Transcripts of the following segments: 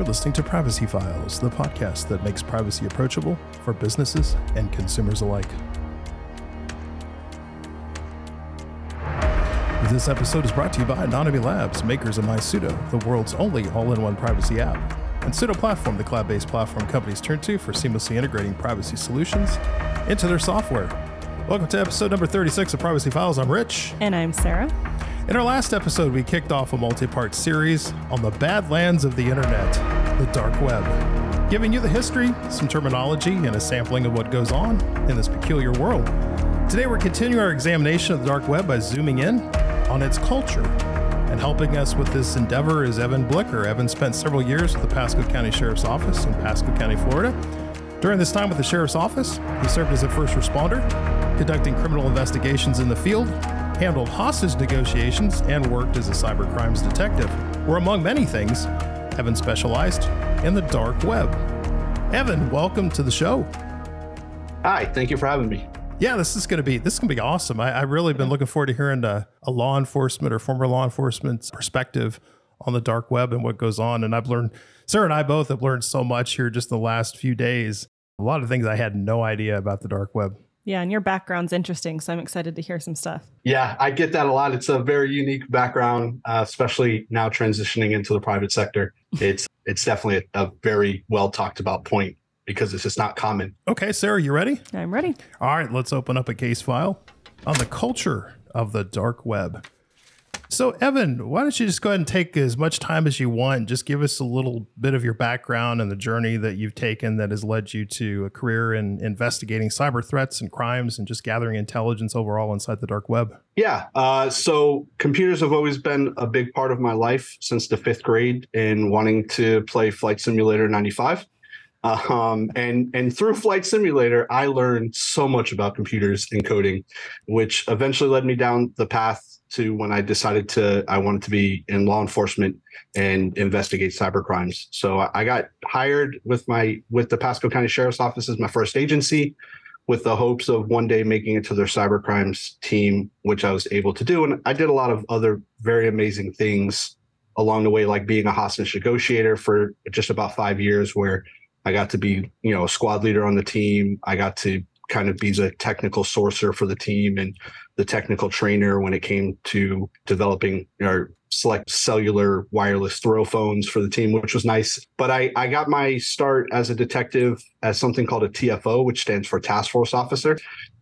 You're listening to Privacy Files, the podcast that makes privacy approachable for businesses and consumers alike. This episode is brought to you by Anonyome Labs, makers of MySudo, the world's only all in one privacy app, and Sudo Platform, the cloud based platform companies turn to for seamlessly integrating privacy solutions into their software. Welcome to episode number 36 of Privacy Files. I'm Rich. And I'm Sarah. In our last episode, we kicked off a multi part series on the badlands of the internet, the dark web, giving you the history, some terminology, and a sampling of what goes on in this peculiar world. Today, we're continuing our examination of the dark web by zooming in on its culture. And helping us with this endeavor is Evan Blicker. Evan spent several years with the Pasco County Sheriff's Office in Pasco County, Florida. During this time with the Sheriff's Office, he served as a first responder, conducting criminal investigations in the field handled hostage negotiations, and worked as a cyber crimes detective, where among many things, Evan specialized in the dark web. Evan, welcome to the show. Hi, thank you for having me. Yeah, this is gonna be this is gonna be awesome. I, I really been looking forward to hearing a, a law enforcement or former law enforcement's perspective on the dark web and what goes on. And I've learned, Sarah and I both have learned so much here just the last few days. A lot of things I had no idea about the dark web. Yeah, and your background's interesting, so I'm excited to hear some stuff. Yeah, I get that a lot. It's a very unique background, uh, especially now transitioning into the private sector. It's it's definitely a, a very well talked about point because it's just not common. Okay, Sarah, you ready? I'm ready. All right, let's open up a case file on the culture of the dark web. So, Evan, why don't you just go ahead and take as much time as you want? Just give us a little bit of your background and the journey that you've taken that has led you to a career in investigating cyber threats and crimes and just gathering intelligence overall inside the dark web. Yeah. Uh, so, computers have always been a big part of my life since the fifth grade and wanting to play Flight Simulator 95. Um, and and through Flight Simulator, I learned so much about computers and coding, which eventually led me down the path to when I decided to I wanted to be in law enforcement and investigate cyber crimes. So I got hired with my with the Pasco County Sheriff's Office as my first agency, with the hopes of one day making it to their cyber crimes team, which I was able to do. And I did a lot of other very amazing things along the way, like being a hostage negotiator for just about five years, where I got to be, you know, a squad leader on the team. I got to kind of be the technical sourcer for the team and the technical trainer when it came to developing our select cellular wireless throw phones for the team, which was nice. But I, I got my start as a detective as something called a TFO, which stands for Task Force Officer.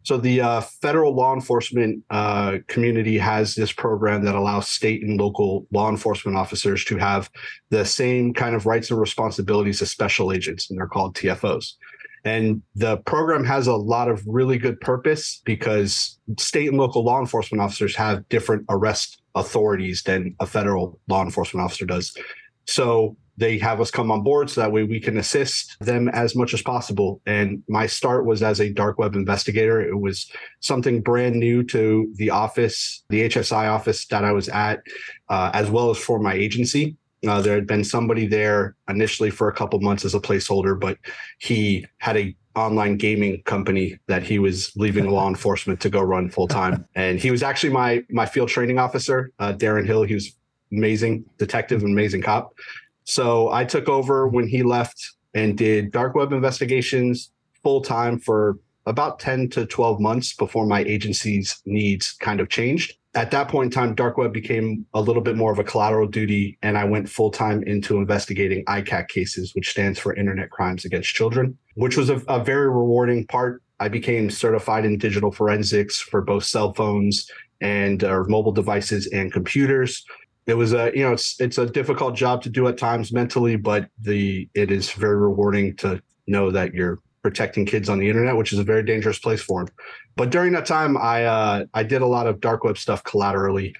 So the uh, federal law enforcement uh, community has this program that allows state and local law enforcement officers to have the same kind of rights and responsibilities as special agents, and they're called TFOs. And the program has a lot of really good purpose because state and local law enforcement officers have different arrest authorities than a federal law enforcement officer does. So they have us come on board so that way we can assist them as much as possible. And my start was as a dark web investigator. It was something brand new to the office, the HSI office that I was at, uh, as well as for my agency. Uh, there had been somebody there initially for a couple months as a placeholder, but he had a online gaming company that he was leaving law enforcement to go run full time. And he was actually my my field training officer, uh, Darren Hill. He was amazing detective, and amazing cop. So I took over when he left and did dark web investigations full time for about 10 to 12 months before my agency's needs kind of changed at that point in time, dark web became a little bit more of a collateral duty, and I went full time into investigating ICAC cases, which stands for Internet Crimes Against Children, which was a, a very rewarding part. I became certified in digital forensics for both cell phones and uh, mobile devices and computers. It was a you know it's it's a difficult job to do at times mentally, but the it is very rewarding to know that you're protecting kids on the internet, which is a very dangerous place for them. But during that time, I uh, I did a lot of dark web stuff collaterally,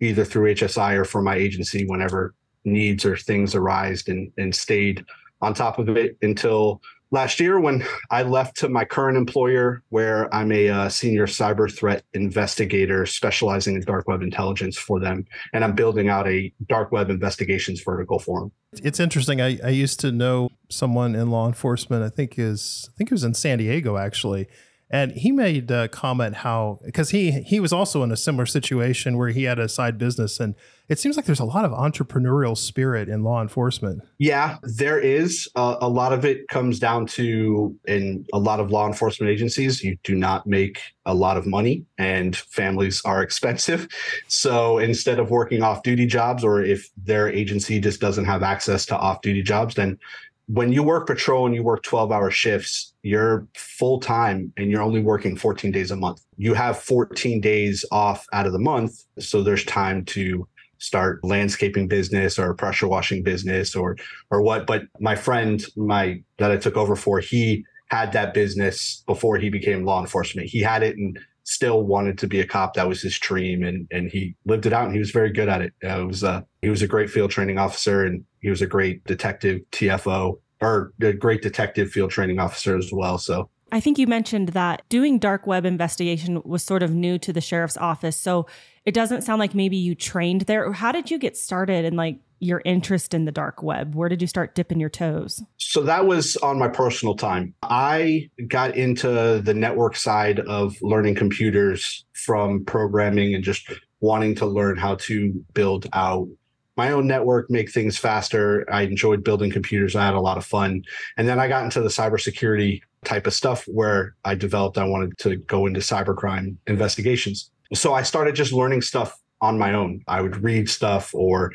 either through HSI or for my agency whenever needs or things arised, and and stayed on top of it until last year when I left to my current employer, where I'm a uh, senior cyber threat investigator specializing in dark web intelligence for them. And I'm building out a dark web investigations vertical for them. It's interesting. I, I used to know someone in law enforcement, I think is I think it was in San Diego actually. And he made a comment how because he he was also in a similar situation where he had a side business, and it seems like there's a lot of entrepreneurial spirit in law enforcement. Yeah, there is. Uh, a lot of it comes down to in a lot of law enforcement agencies, you do not make a lot of money, and families are expensive. So instead of working off duty jobs, or if their agency just doesn't have access to off duty jobs, then when you work patrol and you work 12 hour shifts, you're full time and you're only working 14 days a month. You have 14 days off out of the month. So there's time to start landscaping business or pressure washing business or or what. But my friend, my that I took over for, he had that business before he became law enforcement. He had it and still wanted to be a cop. That was his dream, and and he lived it out, and he was very good at it. Uh, it was uh, he was a great field training officer, and he was a great detective TFO or a great detective field training officer as well. So I think you mentioned that doing dark web investigation was sort of new to the sheriff's office. So it doesn't sound like maybe you trained there. How did you get started and like your interest in the dark web? Where did you start dipping your toes? So that was on my personal time. I got into the network side of learning computers from programming and just wanting to learn how to build out my own network, make things faster. I enjoyed building computers. I had a lot of fun. And then I got into the cybersecurity type of stuff where I developed, I wanted to go into cybercrime investigations. So I started just learning stuff on my own. I would read stuff or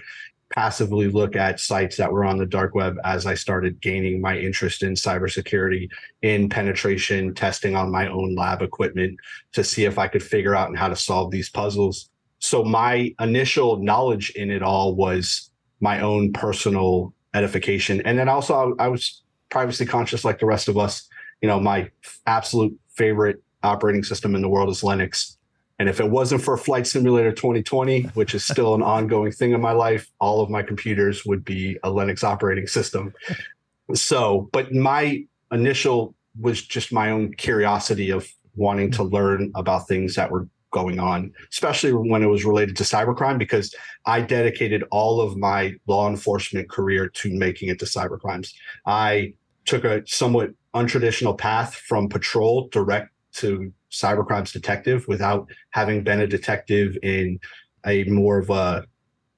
passively look at sites that were on the dark web as I started gaining my interest in cybersecurity, in penetration testing on my own lab equipment to see if I could figure out how to solve these puzzles. So my initial knowledge in it all was my own personal edification. And then also I was privacy conscious like the rest of us. You know, my absolute favorite operating system in the world is Linux. And if it wasn't for Flight Simulator 2020, which is still an ongoing thing in my life, all of my computers would be a Linux operating system. So, but my initial was just my own curiosity of wanting to learn about things that were going on, especially when it was related to cybercrime, because I dedicated all of my law enforcement career to making it to cybercrimes. I took a somewhat untraditional path from patrol direct to cybercrimes detective without having been a detective in a more of a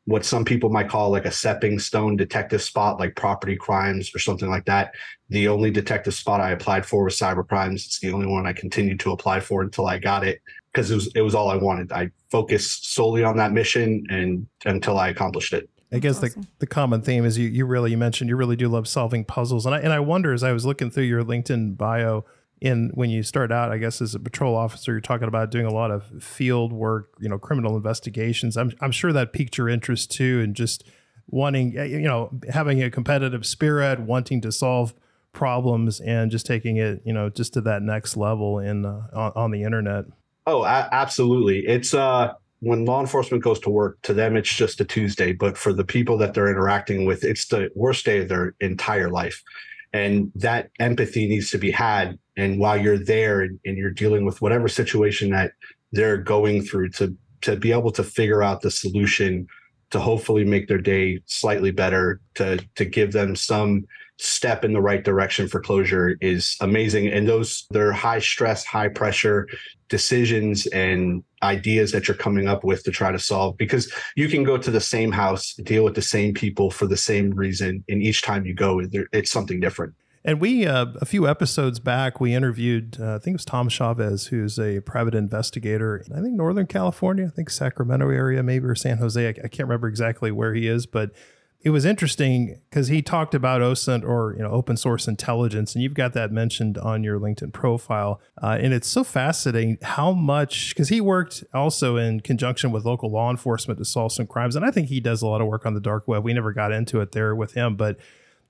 what some people might call like a stepping stone detective spot, like property crimes or something like that. The only detective spot I applied for was cybercrimes. It's the only one I continued to apply for until I got it because it was it was all I wanted. I focused solely on that mission and until I accomplished it. I guess awesome. the, the common theme is you you really you mentioned you really do love solving puzzles and I and I wonder as I was looking through your LinkedIn bio in when you start out, I guess as a patrol officer, you're talking about doing a lot of field work, you know, criminal investigations. I'm I'm sure that piqued your interest too, and just wanting, you know, having a competitive spirit, wanting to solve problems, and just taking it, you know, just to that next level in uh, on, on, the internet. Oh, a- absolutely. It's uh when law enforcement goes to work, to them it's just a Tuesday, but for the people that they're interacting with, it's the worst day of their entire life. And that empathy needs to be had and while you're there and, and you're dealing with whatever situation that they're going through to to be able to figure out the solution to hopefully make their day slightly better to to give them some step in the right direction for closure is amazing and those they're high stress high pressure decisions and ideas that you're coming up with to try to solve because you can go to the same house deal with the same people for the same reason and each time you go it's something different and we, uh, a few episodes back, we interviewed, uh, I think it was Tom Chavez, who's a private investigator, I think Northern California, I think Sacramento area, maybe, or San Jose. I, I can't remember exactly where he is, but it was interesting because he talked about OSINT or you know open source intelligence, and you've got that mentioned on your LinkedIn profile. Uh, and it's so fascinating how much because he worked also in conjunction with local law enforcement to solve some crimes, and I think he does a lot of work on the dark web. We never got into it there with him, but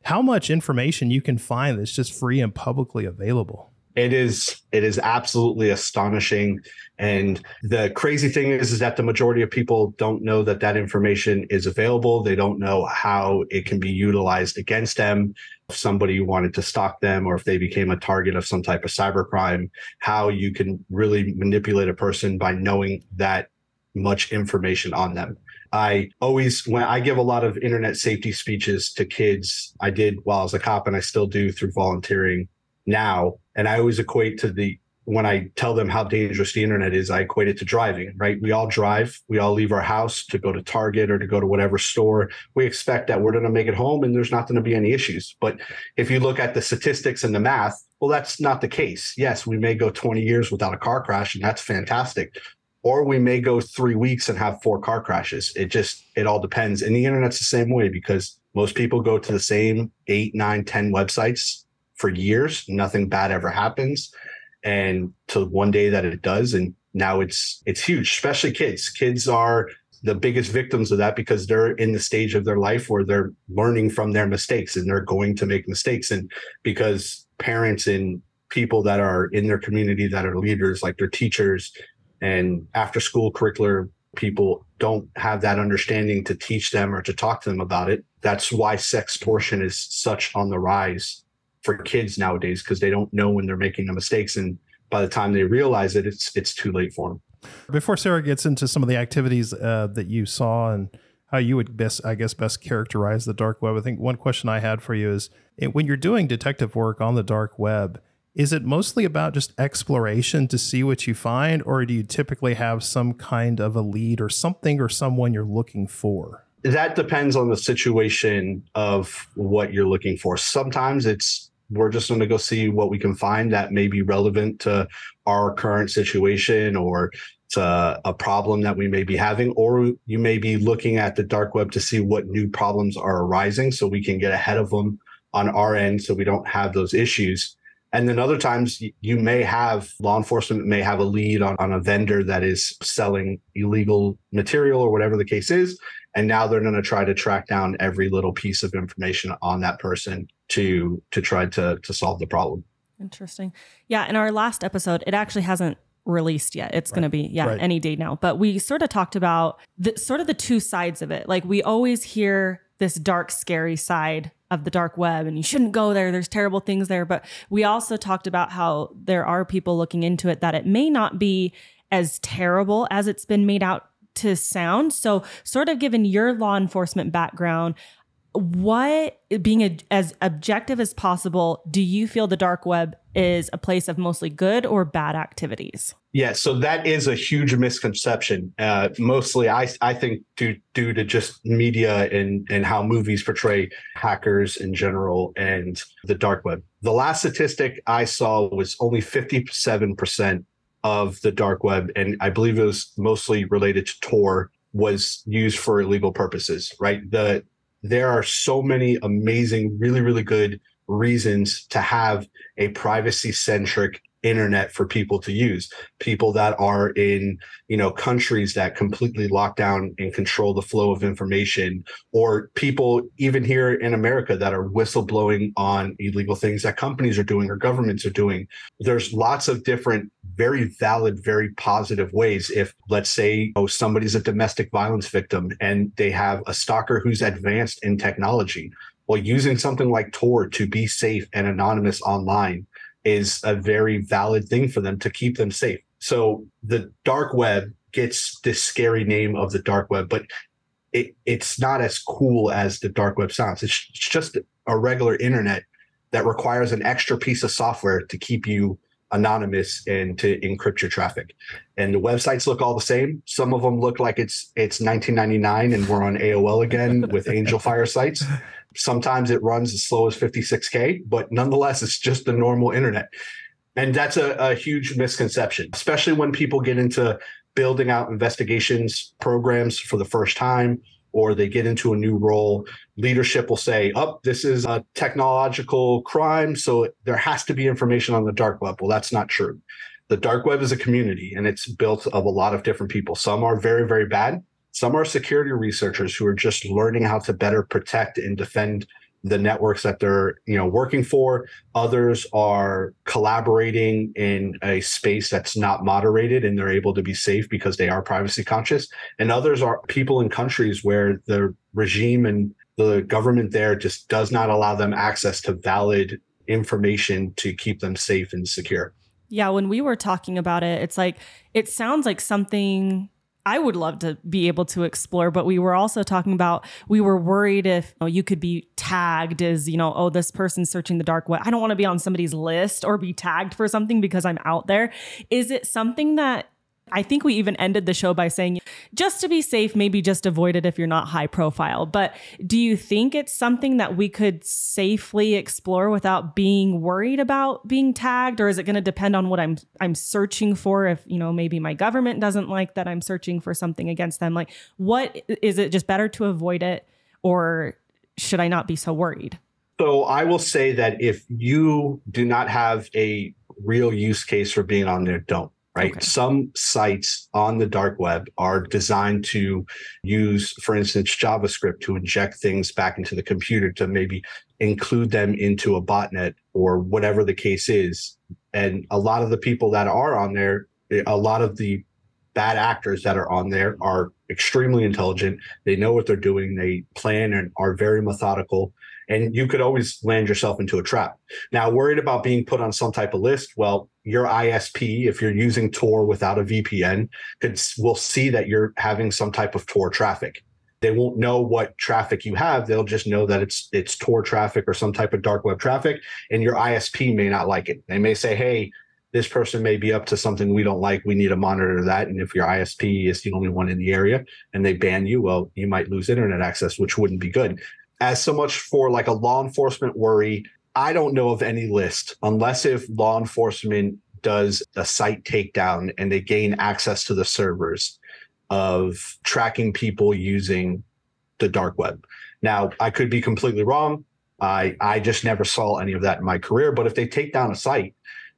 how much information you can find that's just free and publicly available. It is it is absolutely astonishing. And the crazy thing is is that the majority of people don't know that that information is available. They don't know how it can be utilized against them. If somebody wanted to stalk them or if they became a target of some type of cybercrime how you can really manipulate a person by knowing that much information on them. I always, when I give a lot of internet safety speeches to kids, I did while I was a cop and I still do through volunteering now. And I always equate to the when I tell them how dangerous the internet is, I equate it to driving, right? We all drive, we all leave our house to go to Target or to go to whatever store. We expect that we're going to make it home and there's not going to be any issues. But if you look at the statistics and the math, well, that's not the case. Yes, we may go 20 years without a car crash, and that's fantastic. Or we may go three weeks and have four car crashes. It just, it all depends. And the internet's the same way because most people go to the same eight, nine, ten websites for years. Nothing bad ever happens. And to one day that it does and now it's it's huge especially kids. Kids are the biggest victims of that because they're in the stage of their life where they're learning from their mistakes and they're going to make mistakes. And because parents and people that are in their community that are leaders like their teachers and after school curricular people don't have that understanding to teach them or to talk to them about it that's why sextortion is such on the rise for kids nowadays because they don't know when they're making the mistakes and by the time they realize it it's it's too late for them before sarah gets into some of the activities uh, that you saw and how you would best i guess best characterize the dark web i think one question i had for you is when you're doing detective work on the dark web is it mostly about just exploration to see what you find or do you typically have some kind of a lead or something or someone you're looking for? That depends on the situation of what you're looking for. Sometimes it's we're just going to go see what we can find that may be relevant to our current situation or to a problem that we may be having, or you may be looking at the dark web to see what new problems are arising so we can get ahead of them on our end so we don't have those issues. And then other times you may have law enforcement may have a lead on, on a vendor that is selling illegal material or whatever the case is. And now they're going to try to track down every little piece of information on that person to to try to to solve the problem. Interesting. Yeah, in our last episode, it actually hasn't released yet. It's right. going to be yeah, right. any day now. But we sort of talked about the sort of the two sides of it. Like we always hear this dark scary side of the dark web and you shouldn't go there. There's terrible things there, but we also talked about how there are people looking into it that it may not be as terrible as it's been made out to sound. So, sort of given your law enforcement background, what being a, as objective as possible do you feel the dark web is a place of mostly good or bad activities? Yeah so that is a huge misconception. Uh, mostly i i think due due to just media and and how movies portray hackers in general and the dark web. The last statistic i saw was only 57% of the dark web and i believe it was mostly related to tor was used for illegal purposes right? The there are so many amazing, really, really good reasons to have a privacy centric internet for people to use. People that are in you know countries that completely lock down and control the flow of information or people even here in america that are whistleblowing on illegal things that companies are doing or governments are doing. There's lots of different very valid very positive ways if let's say oh somebody's a domestic violence victim and they have a stalker who's advanced in technology. Well using something like tor to be safe and anonymous online is a very valid thing for them to keep them safe. So the dark web gets this scary name of the dark web, but it, it's not as cool as the dark web sounds. It's, it's just a regular internet that requires an extra piece of software to keep you anonymous and to encrypt your traffic. And the websites look all the same. Some of them look like it's it's 1999 and we're on AOL again with Angelfire sites. Sometimes it runs as slow as 56K, but nonetheless, it's just the normal internet. And that's a, a huge misconception, especially when people get into building out investigations programs for the first time or they get into a new role, leadership will say, "Up, oh, this is a technological crime, so there has to be information on the dark web." Well, that's not true. The dark web is a community and it's built of a lot of different people. Some are very, very bad. Some are security researchers who are just learning how to better protect and defend the networks that they're you know working for. Others are collaborating in a space that's not moderated and they're able to be safe because they are privacy conscious. And others are people in countries where the regime and the government there just does not allow them access to valid information to keep them safe and secure. Yeah when we were talking about it it's like it sounds like something I would love to be able to explore, but we were also talking about we were worried if you, know, you could be tagged as, you know, oh, this person's searching the dark web. I don't want to be on somebody's list or be tagged for something because I'm out there. Is it something that I think we even ended the show by saying just to be safe, maybe just avoid it if you're not high profile. But do you think it's something that we could safely explore without being worried about being tagged? Or is it going to depend on what I'm I'm searching for? If, you know, maybe my government doesn't like that I'm searching for something against them. Like what is it just better to avoid it or should I not be so worried? So I will say that if you do not have a real use case for being on there, don't right? Okay. Some sites on the dark web are designed to use, for instance, JavaScript to inject things back into the computer to maybe include them into a botnet or whatever the case is. And a lot of the people that are on there, a lot of the bad actors that are on there are extremely intelligent. They know what they're doing. They plan and are very methodical and you could always land yourself into a trap. Now, worried about being put on some type of list, well, your ISP, if you're using Tor without a VPN, could will see that you're having some type of Tor traffic. They won't know what traffic you have. They'll just know that it's it's Tor traffic or some type of dark web traffic, and your ISP may not like it. They may say, "Hey, this person may be up to something we don't like. We need to monitor that." And if your ISP is the only one in the area and they ban you, well, you might lose internet access, which wouldn't be good as so much for like a law enforcement worry. I don't know of any list unless if law enforcement does a site takedown and they gain access to the servers of tracking people using the dark web. Now, I could be completely wrong. I I just never saw any of that in my career. But if they take down a site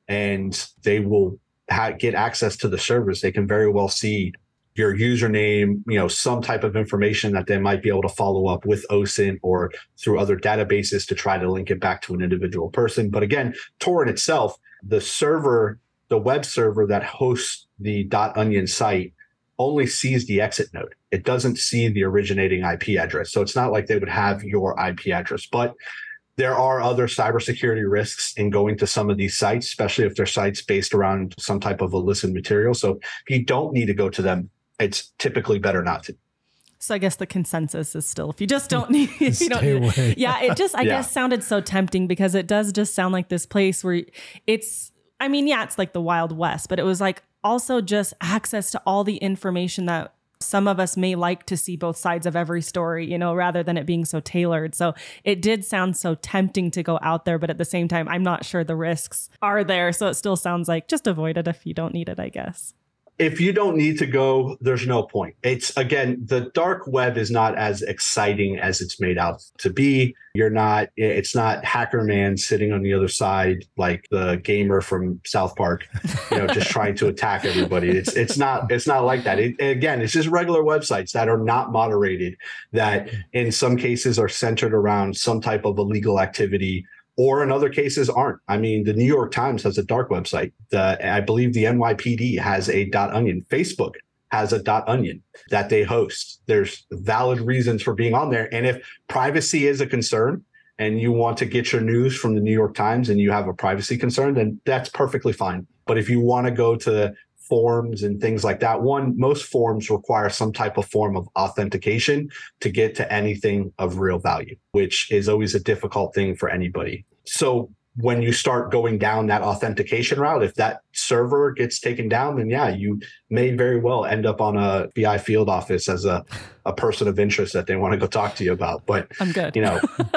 and they will ha- get access to the servers, they can very well see your username, you know, some type of information that they might be able to follow up with OSINT or through other databases to try to link it back to an individual person. But again, Torrent itself, the server, the web server that hosts the .onion site only sees the exit node. It doesn't see the originating IP address. So it's not like they would have your IP address, but there are other cybersecurity risks in going to some of these sites, especially if they're sites based around some type of illicit material. So you don't need to go to them, it's typically better not to. So I guess the consensus is still if you just don't need, if you don't need, away. yeah, it just I yeah. guess sounded so tempting because it does just sound like this place where it's I mean, yeah, it's like the Wild West, but it was like also just access to all the information that some of us may like to see both sides of every story, you know, rather than it being so tailored. So it did sound so tempting to go out there, but at the same time, I'm not sure the risks are there. So it still sounds like just avoid it if you don't need it, I guess if you don't need to go, there's no point. It's again, the dark web is not as exciting as it's made out to be. You're not, it's not Hacker Man sitting on the other side like the gamer from South Park, you know, just trying to attack everybody. It's it's not it's not like that. It, again, it's just regular websites that are not moderated, that in some cases are centered around some type of illegal activity or in other cases aren't. I mean, the New York Times has a dark website. The, I believe the NYPD has a dot .onion. Facebook has a dot .onion that they host. There's valid reasons for being on there, and if privacy is a concern and you want to get your news from the New York Times and you have a privacy concern, then that's perfectly fine. But if you want to go to forms and things like that. One, most forms require some type of form of authentication to get to anything of real value, which is always a difficult thing for anybody. So when you start going down that authentication route, if that server gets taken down, then yeah, you may very well end up on a BI field office as a, a person of interest that they want to go talk to you about. But I'm good. You know.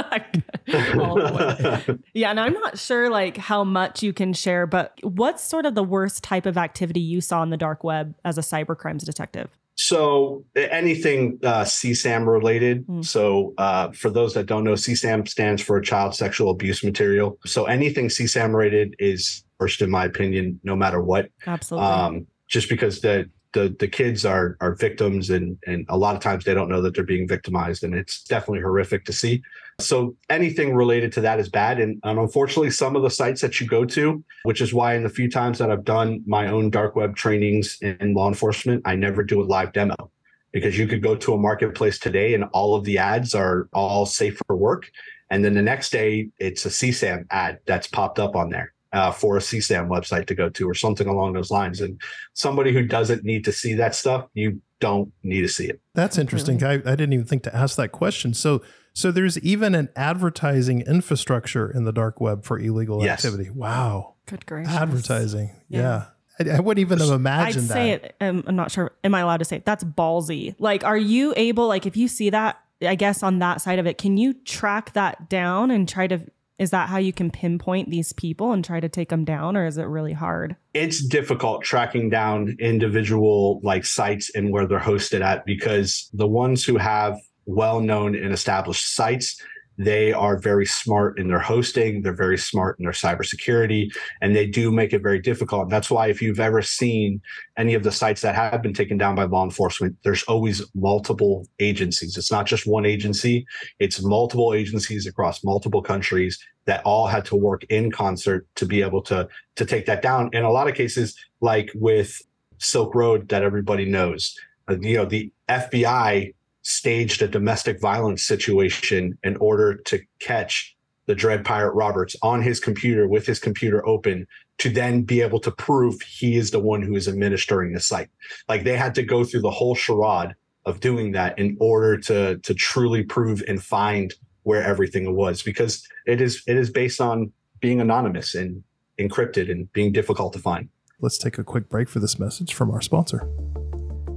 yeah, and I'm not sure like how much you can share, but what's sort of the worst type of activity you saw in the dark web as a cyber crimes detective? So anything uh, CSAM related. Mm. So uh, for those that don't know, CSAM stands for child sexual abuse material. So anything CSAM rated is worst in my opinion, no matter what. Absolutely. Um, just because the the the kids are are victims and and a lot of times they don't know that they're being victimized and it's definitely horrific to see. So anything related to that is bad. And, and unfortunately some of the sites that you go to which is why in the few times that i've done my own dark web trainings in law enforcement i never do a live demo because you could go to a marketplace today and all of the ads are all safe for work. And then the next day it's a csam ad that's popped up on there uh, for a CSAM website to go to or something along those lines. And somebody who doesn't need to see that stuff, you don't need to see it. That's interesting. I, I didn't even think to ask that question. So, so there's even an advertising infrastructure in the dark web for illegal Yes. activity. Wow, Good gracious. advertising. Yeah, Yeah. I, I wouldn't even have I'd imagined say that. it. Um, I'm not sure. Am I allowed to say it? That's ballsy? Like, are you able? Like, if you see that, I guess on that side of it, can you track that down and try to? Is that how you can pinpoint these people and try to take them down, or is it really hard? it's difficult tracking down individual like sites and where they're hosted at because the ones who have well-known and established sites they are very smart in their hosting they're very smart in their cybersecurity and they do make it very difficult that's why if you've ever seen any of the sites that have been taken down by law enforcement there's always multiple agencies it's not just one agency it's multiple agencies across multiple countries that all had to work in concert to be able to to take that down. In a lot of cases, like with Silk Road, that everybody knows, uh, you know, the FBI staged a domestic violence situation in order to catch the Dread Pirate Roberts on his computer with his computer open to then be able to prove he is the one who is administering the site. Like they had to go through the whole charade of doing that in order to to truly prove and find where everything was because it is it is based on being anonymous and encrypted and being difficult to find. Let's take a quick break for this message from our sponsor.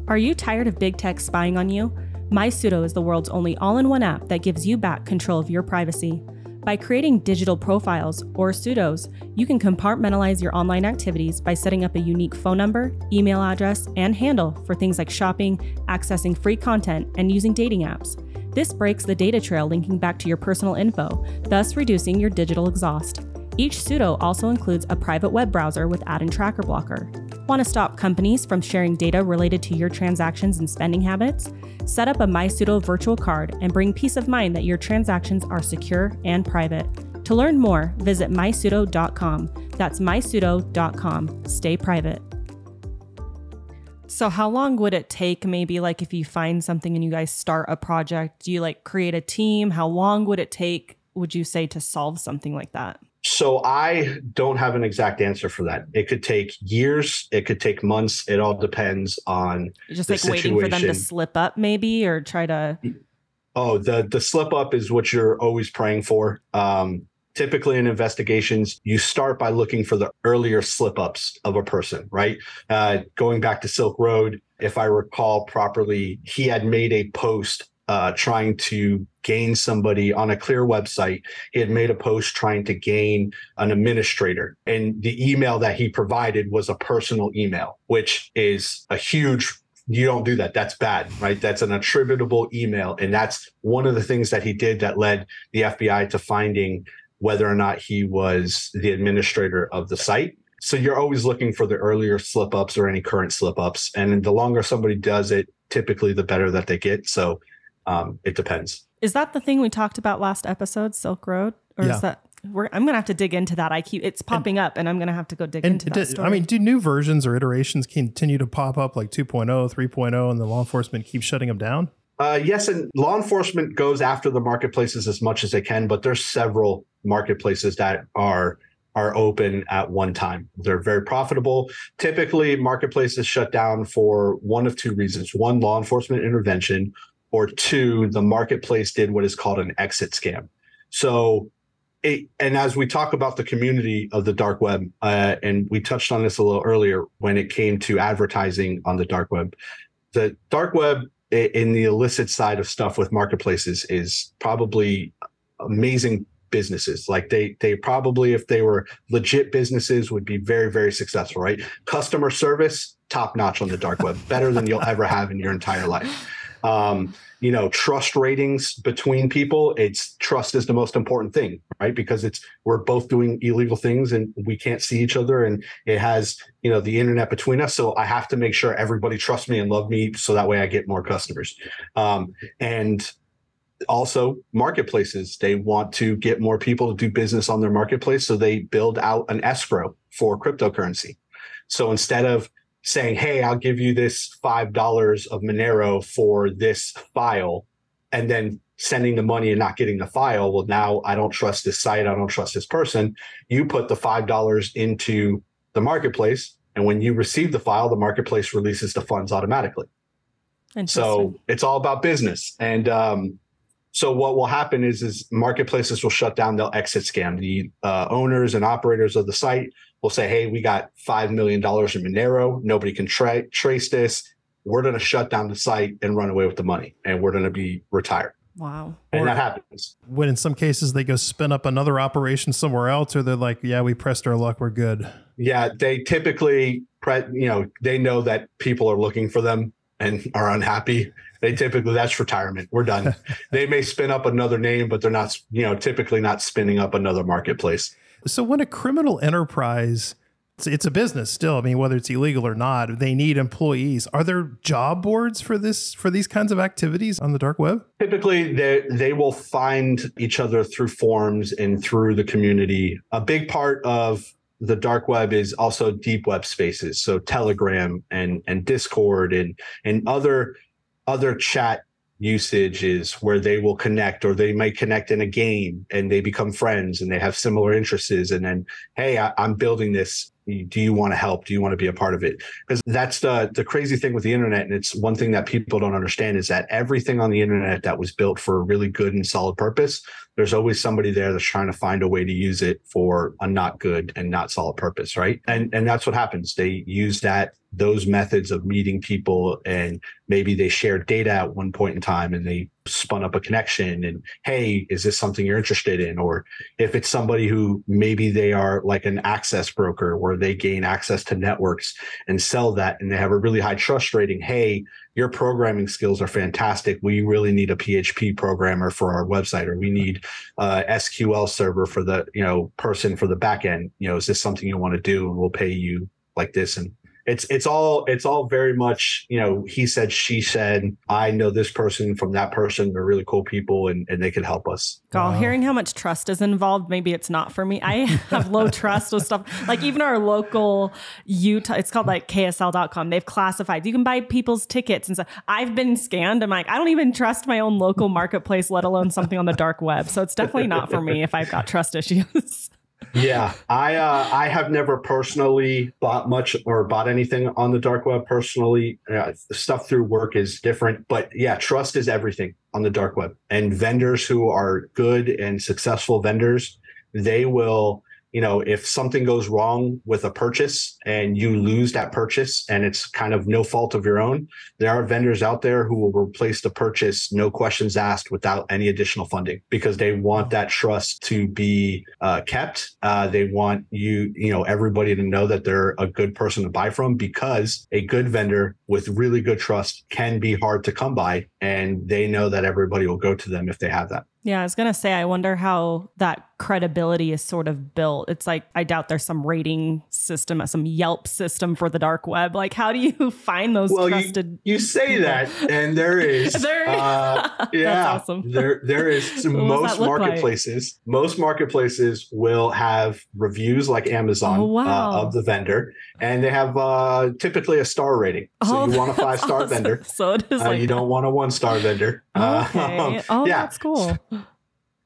Are you tired of big tech spying on you? MySudo is the world's only all in one app that gives you back control of your privacy. By creating digital profiles or Sudos, you can compartmentalize your online activities by setting up a unique phone number, email address, and handle for things like shopping, accessing free content, and using dating apps. This breaks the data trail linking back to your personal info, thus reducing your digital exhaust. Each Sudo also includes a private web browser with ad and tracker blocker. Want to stop companies from sharing data related to your transactions and spending habits? Set up a MySudo virtual card and bring peace of mind that your transactions are secure and private. To learn more, visit mysudo.com. That's mysudo.com. Stay private. So, how long would it take, maybe, like if you find something and you guys start a project? Do you like create a team? How long would it take, would you say, to solve something like that? So I don't have an exact answer for that. It could take years, it could take months. It all depends on Just The like waiting for them to situation. slip up, maybe, or try to. Oh, the the slip up is what you're always praying for. Um, typically in investigations, you start by looking for the earlier slip ups of a person, right? Uh, going back to Silk Road, if I recall properly, he had made a post uh, trying to gain somebody on a clear website. He had made a post trying to gain an administrator, and the email that he provided was a personal email, which is a huge you don't do that. That's bad, right? That's an attributable email. And that's one of the things that he did that led the FBI to finding whether or not he was the administrator of the site. So you're always looking for the earlier slip ups or any current slip ups. And the longer somebody does it, typically the better that they get. So um, it depends. Is that the thing we talked about last episode, Silk Road? Or Yeah. is that. We're, I'm gonna have to dig into that. I keep it's popping up, and I'm gonna have to go dig And into that do- story. I mean, do new versions or iterations continue to pop up like oh, 2.0, 3.0, and the law enforcement keeps shutting them down? Uh, yes, and law enforcement goes after the marketplaces as much as they can, but there's several marketplaces that are are open at one time. They're very profitable. Typically, marketplaces shut down for one of two reasons: one, law enforcement intervention, or two, the marketplace did what is called an exit scam. So, it, and as we talk about the community of the dark web, uh, and we touched on this a little earlier when it came to advertising on the dark web, the dark web in the illicit side of stuff with marketplaces is probably amazing businesses. Like they they probably if they were legit businesses would be very very successful right? Customer service top notch on the dark web better than you'll ever have in your entire life um you know trust ratings between people it's trust is the most important thing right? Because it's we're both doing illegal things and we can't see each other and it has you know the internet between us. So i have to make sure everybody trusts me and love me so that way i get more customers. Um, and also marketplaces they want to get more people to do business on their marketplace. So they build out an escrow for cryptocurrency. So instead of saying hey i'll give you this five dollars of monero for this file and then sending the money and not getting the file well now i don't trust this site i don't trust this person you put the five dollars into the marketplace and when you receive the file the marketplace releases the funds automatically So it's all about business. And um, so what will happen is is marketplaces will shut down. They'll exit scam. The uh, owners and operators of the site will say, "Hey, we got five million dollars in Monero. Nobody can tra- trace this. We're going to shut down the site and run away with the money, and we're going to be retired." Wow. And Or- that happens. When in some cases they go spin up another operation somewhere else, or they're like, "Yeah, we pressed our luck, we're good." Yeah, they typically, pre- you know, they know that people are looking for them and are unhappy. They typically that's retirement. We're done. they may spin up another name, but they're not, you know, typically not spinning up another marketplace. So when a criminal enterprise, it's, a business still. I mean, whether it's illegal or not, they need employees. Are there job boards for this for these kinds of activities on the dark web? Typically, they they will find each other through forums and through the community. A big part of the dark web is also deep web spaces, so Telegram and and Discord and and other other chat usages where they will connect or they might connect in a game and they become friends and they have similar interests and then hey I, i'm building this. Do you want to help? Do you want to be a part of it? Because that's the the crazy thing with the internet and it's one thing that people don't understand is that everything on the internet that was built for a really good and solid purpose there's always somebody there that's trying to find a way to use it for a not good and not solid purpose right? And and that's what happens. They use that those methods of meeting people and maybe they shared data at one point in time and they spun up a connection and hey is this something you're interested in? Or if it's somebody who maybe they are like an access broker where they gain access to networks and sell that and they have a really high trust rating hey your programming skills are fantastic. We really need a php programmer for our website or we need uh, sql server for the you know person for the back end. You know is this something you want to do? And we'll pay you like this and it's it's all it's all very much you know he said she said i know this person from that person they're really cool people and, and they can help us God, Wow. hearing how much trust is involved, maybe it's not for me. I have low trust with stuff. Like even our local Utah, it's called like KSL.com. They've classified. You can buy people's tickets and stuff. I've been scanned. I'm like, I don't even trust my own local marketplace, let alone something on the dark web. So it's definitely not for me if I've got trust issues. Yeah i uh i have never personally bought much or bought anything on the dark web. Personally uh, stuff through work is different but yeah trust is everything on the dark web. And vendors who are good and successful vendors they will you know if something goes wrong with a purchase and you lose that purchase and it's kind of no fault of your own there are vendors out there who will replace the purchase no questions asked without any additional funding because they want that trust to be uh, kept. Uh, they want you you know everybody to know that they're a good person to buy from because a good vendor with really good trust can be hard to come by and they know that everybody will go to them if they have that. Yeah, I was gonna say, I wonder how that credibility is sort of built. It's like I doubt there's some rating system, some Yelp system for the dark web. Like, how do you find those well, trusted? you, you say people. that, and there is. There- uh, That's yeah, awesome. There, there is. Most that look like? marketplaces, most marketplaces will have reviews like Amazon Oh, wow. uh, of the vendor, and they have uh, typically a star rating. So you want a Oh, five star awesome. vendor. So it is Uh, like you don't want a one star vendor. Uh, Okay. Oh, yeah. that's cool.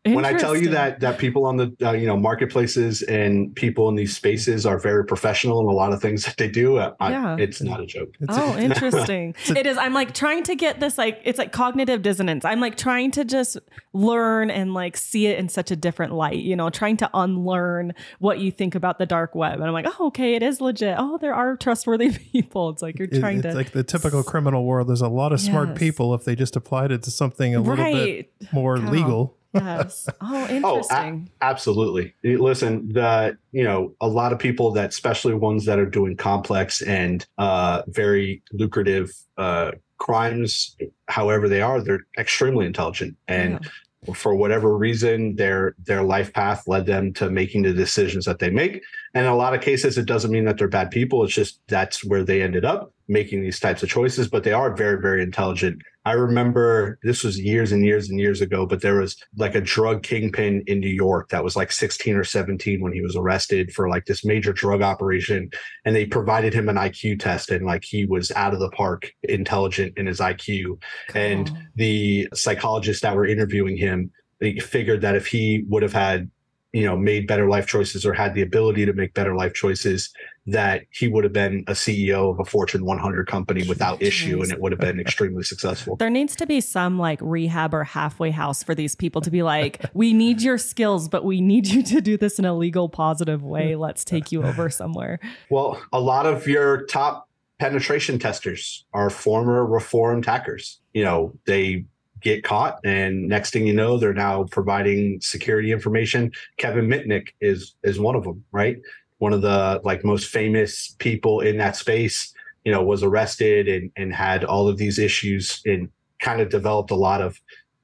When I tell you that that people on the uh, you know marketplaces and people in these spaces are very professional in a lot of things that they do, uh, I, Yeah. it's not a joke. It's Oh, interesting. a- it is. I'm like trying to get this, like, it's like cognitive dissonance. I'm like trying to just learn and like see it in such a different light, you know, trying to unlearn what you think about the dark web. And I'm like, oh, okay, it is legit. Oh, there are trustworthy people. It's like you're It- trying it's to. like the typical criminal world. There's a lot of smart Yes. people if they just applied it to something a little bit more Wow. legal. Yes. Oh, interesting. Oh, a- absolutely. Listen, the you know a lot of people that, especially ones that are doing complex and uh, very lucrative uh, crimes, however they are, they're extremely intelligent and. For whatever reason, their their life path led them to making the decisions that they make. And in a lot of cases, it doesn't mean that they're bad people. It's just that's where they ended up making these types of choices. But they are very, very intelligent. I remember this was years and years and years ago, but there was like a drug kingpin in New York that was like 16 or 17 when he was arrested for like this major drug operation. And they provided him an IQ test and like he was out of the park intelligent in his IQ. And the psychologists that were interviewing him, they figured that if he would have had, you know, made better life choices or had the ability to make better life choices, that he would have been a CEO of a Fortune 100 company without issue and it would have been extremely successful. There needs to be some like rehab or halfway house for these people to be like, we need your skills, but we need you to do this in a legal, positive way. Let's take you over somewhere. Well, a lot of your top penetration testers are former reformed hackers. You know, they get caught and next thing you know they're now providing security information kevin mitnick is is one of them right one of the like most famous people in that space, you know, was arrested and and had all of these issues and kind of developed a lot of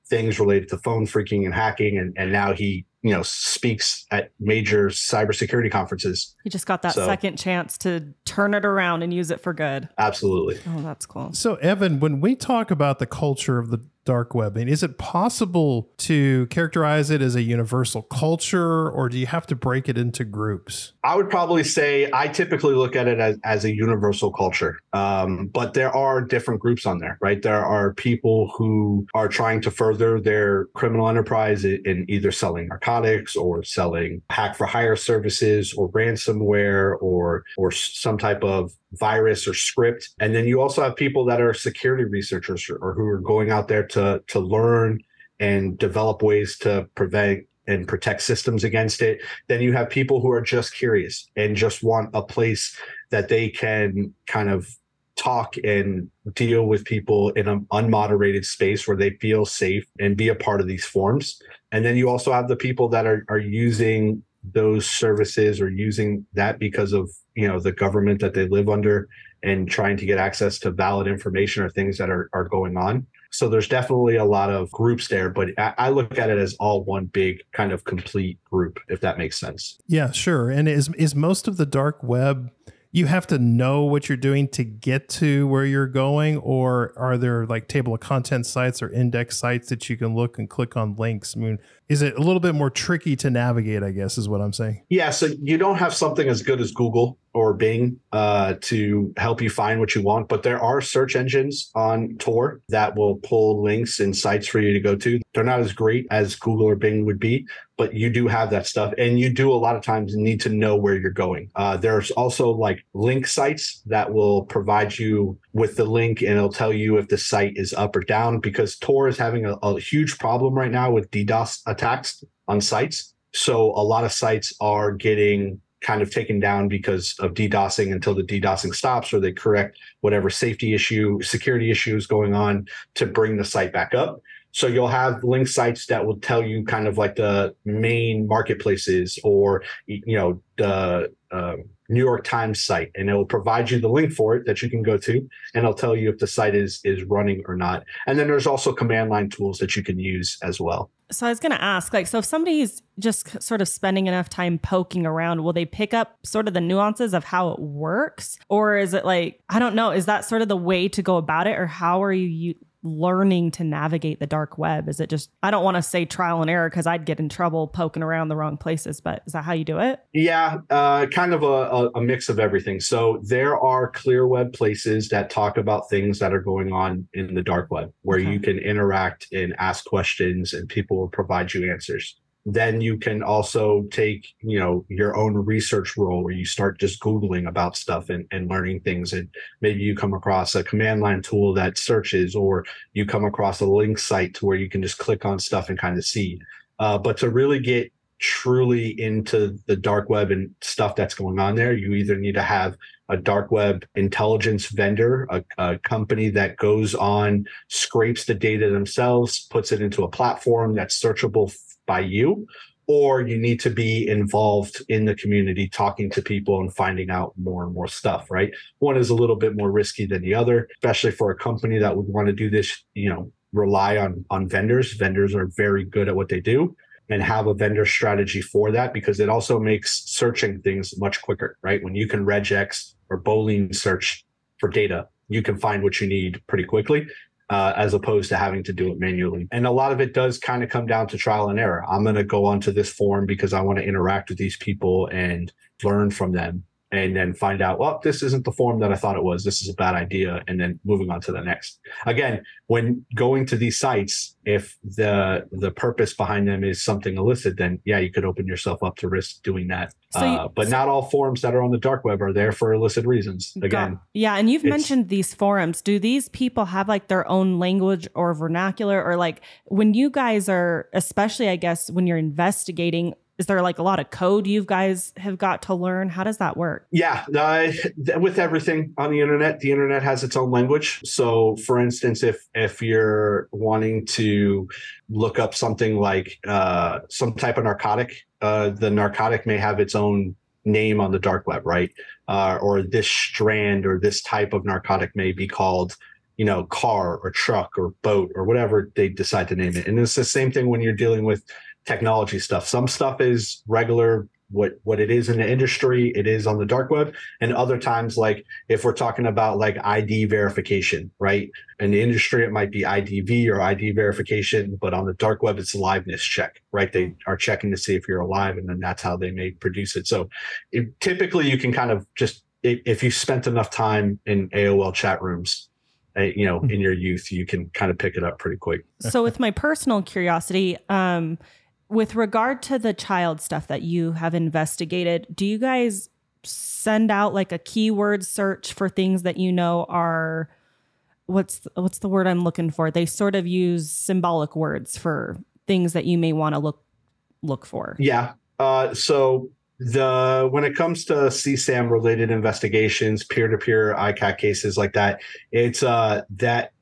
things related to phone phreaking and hacking and and now he you know speaks at major cybersecurity conferences. He just got that so, second chance to turn it around and use it for good. Absolutely. Oh, that's cool. So Evan, when we talk about the culture of the dark web? And is it possible to characterize it as a universal culture, or do you have to break it into groups? I would probably say I typically look at it as, as a universal culture, um, but there are different groups on there, right? There are people who are trying to further their criminal enterprise in either selling narcotics or selling hack for hire services or ransomware or or some type of virus or script. And then you also have people that are security researchers or, or who are going out there to to learn and develop ways to prevent and protect systems against it. Then you have people who are just curious and just want a place that they can kind of talk and deal with people in an unmoderated space where they feel safe and be a part of these forums. And then you also have the people that are, are using those services or using that because of you know the government that they live under and trying to get access to valid information or things that are, are going on so there's definitely a lot of groups there but I, I look at it as all one big kind of complete group if that makes sense. Yeah sure. And is is most of the dark web you have to know what you're doing to get to where you're going or are there like table of content sites or index sites that you can look and click on links? I mean is it a little bit more tricky to navigate i guess is what i'm saying. Yeah so you don't have something as good as google or Bing uh, to help you find what you want. But there are search engines on Tor that will pull links and sites for you to go to. They're not as great as Google or Bing would be, but you do have that stuff. And you do a lot of times need to know where you're going. Uh, there's also like link sites that will provide you with the link and it'll tell you if the site is up or down because Tor is having a, a huge problem right now with DDoS attacks on sites. So a lot of sites are getting kind of taken down because of DDoSing until the DDoSing stops or they correct whatever safety issue, security issue is going on to bring the site back up. So you'll have link sites that will tell you kind of like the main marketplaces or, you know, the, uh, New York Times site, and it will provide you the link for it that you can go to, and it'll tell you if the site is is running or not. And then there's also command line tools that you can use as well. So I was going to ask, like, so if somebody's just sort of spending enough time poking around, will they pick up sort of the nuances of how it works, or is it like I don't know? Is that sort of the way to go about it, or how are you learning to navigate the dark web? Is it just, I don't want to say trial and error because I'd get in trouble poking around the wrong places, but is that how you do it? Yeah, uh, kind of a, a, mix of everything. So there are clear web places that talk about things that are going on in the dark web where okay. you can interact and ask questions and people will provide you answers then you can also take you know your own research role where you start just googling about stuff and, and learning things. And maybe you come across a command line tool that searches or you come across a link site to where you can just click on stuff and kind of see. Uh, but to really get truly into the dark web and stuff that's going on there you either need to have a dark web intelligence vendor a, a company that goes on scrapes the data themselves puts it into a platform that's searchable by you or you need to be involved in the community talking to people and finding out more and more stuff right? One is a little bit more risky than the other especially for a company that would want to do this you know rely on on vendors. Vendors are very good at what they do and have a vendor strategy for that because it also makes searching things much quicker right? When you can regex or boolean search for data you can find what you need pretty quickly uh, as opposed to having to do it manually. And a lot of it does kind of come down to trial and error. I'm going to go onto this forum because I want to interact with these people and learn from them. And then find out, well, this isn't the form that I thought it was. This is a bad idea. And then moving on to the next. Again, when going to these sites, if the the purpose behind them is something illicit, then yeah, you could open yourself up to risk doing that. So you, uh, but so, not all forums that are on the dark web are there for illicit reasons. Again. yeah. And you've mentioned these forums. Do these people have like their own language or vernacular or like when you guys are, especially I guess when you're investigating, is there like a lot of code you guys have got to learn? How does that work? Yeah uh, with everything on the internet the internet has its own language. So for instance if if you're wanting to look up something like uh, some type of narcotic uh, the narcotic may have its own name on the dark web right? Uh, or this strand or this type of narcotic may be called you know car or truck or boat or whatever they decide to name it. And it's the same thing when you're dealing with technology stuff. Some stuff is regular what what it is in the industry it is on the dark web. And other times like if we're talking about like id verification right? In the industry it might be idv or id verification but on the dark web it's liveness check right? They are checking to see if you're alive and then that's how they may produce it. So it, typically you can kind of just if you spent enough time in aol chat rooms uh, you know in your youth you can kind of pick it up pretty quick. So with my personal curiosity um with regard to the child stuff that you have investigated, do you guys send out like a keyword search for things that you know are what's what's the word I'm looking for? They sort of use symbolic words for things that you may want to look look for. Yeah. Uh, so the when it comes to CSAM related investigations, peer to peer ICAC cases like that, it's uh that,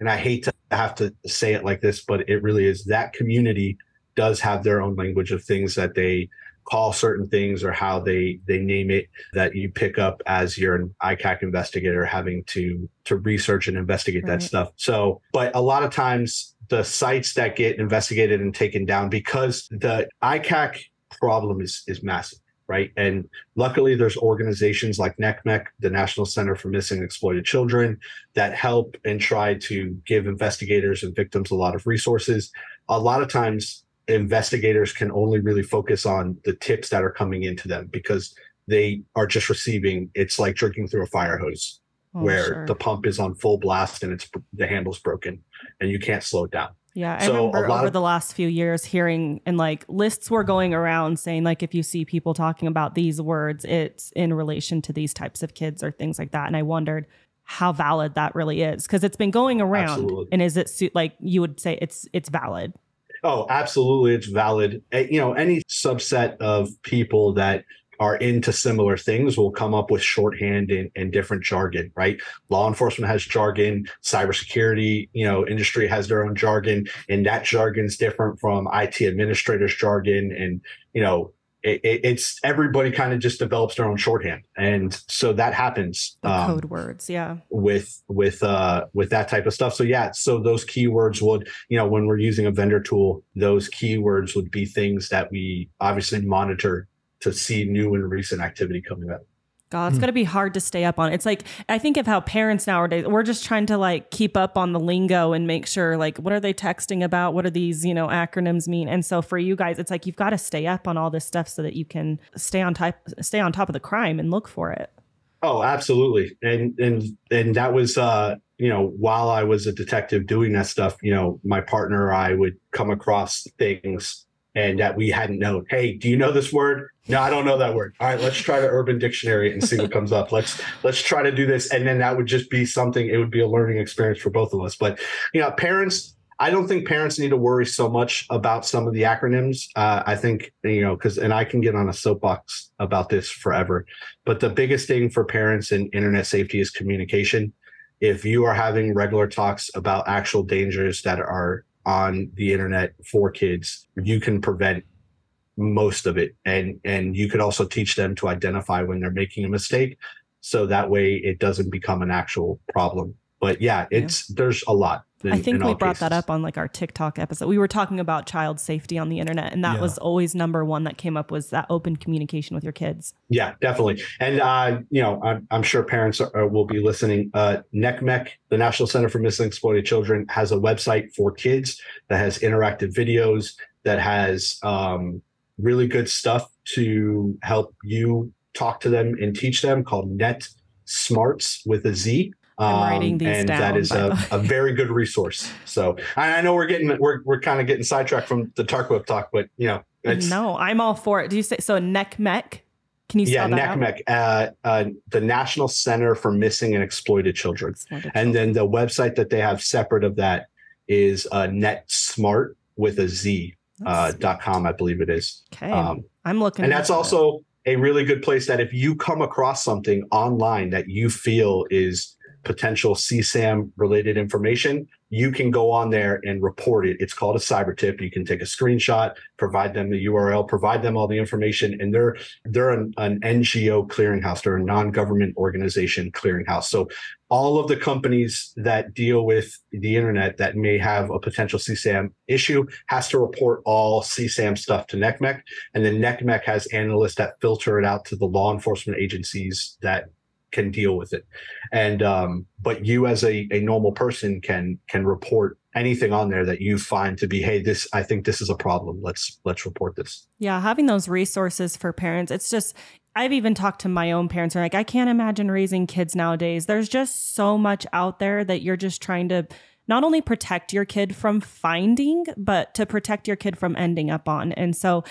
and I hate to have to say it like this, but it really is that community does have their own language of things that they call certain things or how they they name it that you pick up as you're an ICAC investigator having to to research and investigate right. that stuff. So, but a lot of times the sites that get investigated and taken down because the ICAC problem is is massive right? And luckily, there's organizations like NCMEC, the National Center for Missing and Exploited Children, that help and try to give investigators and victims a lot of resources. A lot of times, investigators can only really focus on the tips that are coming into them because they are just receiving it's like drinking through a fire hose oh, where sure. the pump is on full blast and it's the handle's broken and you can't slow it down yeah, I so remember over of, the last few years hearing and like lists were going around saying like if you see people talking about these words, it's in relation to these types of kids or things like that. And I wondered how valid that really is because it's been going around. Absolutely. And is it like you would say it's it's valid? Oh, absolutely. It's valid. You know, any subset of people that are into similar things will come up with shorthand and, and, different jargon, right? Law enforcement has jargon, cybersecurity, you know, industry has their own jargon, and that jargon's different from IT administrators' jargon. And, you know, it, it, it's everybody kind of just develops their own shorthand. And so that happens um, code words yeah. with with uh with that type of stuff. So yeah so those keywords would you know when we're using a vendor tool those keywords would be things that we obviously monitor to see new and recent activity coming up God, it's mm. gonna be hard to stay up on. It's like I think of how parents nowadays we're just trying to like keep up on the lingo and make sure like what are they texting about? What are these you know acronyms mean? And so for you guys, it's like you've got to stay up on all this stuff so that you can stay on top stay on top of the crime and look for it. Oh, absolutely. And and and that was uh you know while I was a detective doing that stuff, you know my partner I would come across things and that we hadn't known. Hey, do you know this word? No, I don't know that word. All right, let's try the Urban Dictionary and see what comes up. Let's let's try to do this, and then that would just be something. It would be a learning experience for both of us. But you know, parents. I don't think parents need to worry so much about some of the acronyms. Uh, I think you know because, and I can get on a soapbox about this forever. But the biggest thing for parents in internet safety is communication. If you are having regular talks about actual dangers that are on the internet for kids, you can prevent most of it. And and you could also teach them to identify when they're making a mistake. So that way it doesn't become an actual problem. But yeah, it's yeah. there's a lot. In, I think we brought cases. that up on like our TikTok episode. We were talking about child safety on the internet, and that yeah. was always number one that came up was that open communication with your kids. Yeah, definitely. And uh, you know, I'm, I'm sure parents are, will be listening. Uh, NCMEC, the National Center for Missing and Exploited Children, has a website for kids that has interactive videos that has um, really good stuff to help you talk to them and teach them called Net Smarts with a Z. I'm writing Um, and down, that is a, a very good resource. So I, I know we're getting we're we're kind of getting sidetracked from the web talk, but you know, it's no, I'm all for it. Do you say so? NCMEC? Can you yeah, spell that out? NCMEC, uh, uh, the National Center for Missing and Exploited Children. Exploited And children. then the website that they have separate of that is uh, NetSmartz with a Z uh, dot com, I believe it is. okay, Um, I'm looking. and that's it. also a really good place that if you come across something online that you feel is potential CSAM related information, you can go on there and report it. It's called a cyber tip. You can take a screenshot, provide them the URL, provide them all the information, and they're they're an, an NGO clearinghouse. They're a non-government organization clearinghouse. So all of the companies that deal with the internet that may have a potential CSAM issue has to report all CSAM stuff to NCMEC. And then NCMEC has analysts that filter it out to the law enforcement agencies that can deal with it. And um, but you as a, a normal person can can report anything on there that you find to be, hey, this I think this is a problem. Let's let's report this. Yeah, having those resources for parents, it's just I've even talked to my own parents and like I can't imagine raising kids nowadays. There's just so much out there that you're just trying to not only protect your kid from finding, but to protect your kid from ending up on. And so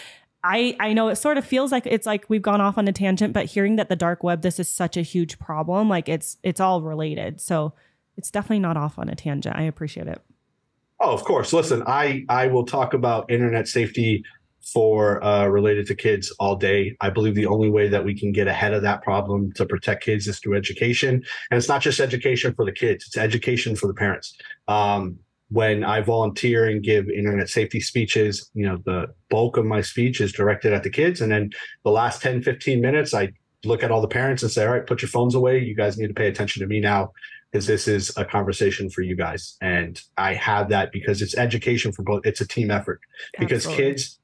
I I know it sort of feels like it's like we've gone off on a tangent, but hearing that the dark web this is such a huge problem, like it's it's all related. So it's definitely not off on a tangent. I appreciate it. Oh, of course. Listen, I I will talk about internet safety for uh, related to kids all day. I believe the only way that we can get ahead of that problem to protect kids is through education, and it's not just education for the kids; it's education for the parents. Um, when I volunteer and give internet safety speeches, you know, the bulk of my speech is directed at the kids, and then the last 10, 15 minutes, I look at all the parents and say, "All right, put your phones away. You guys need to pay attention to me now." because this is a conversation for you guys. And I have that because it's education for both. It's a team effort because Absolutely. kids,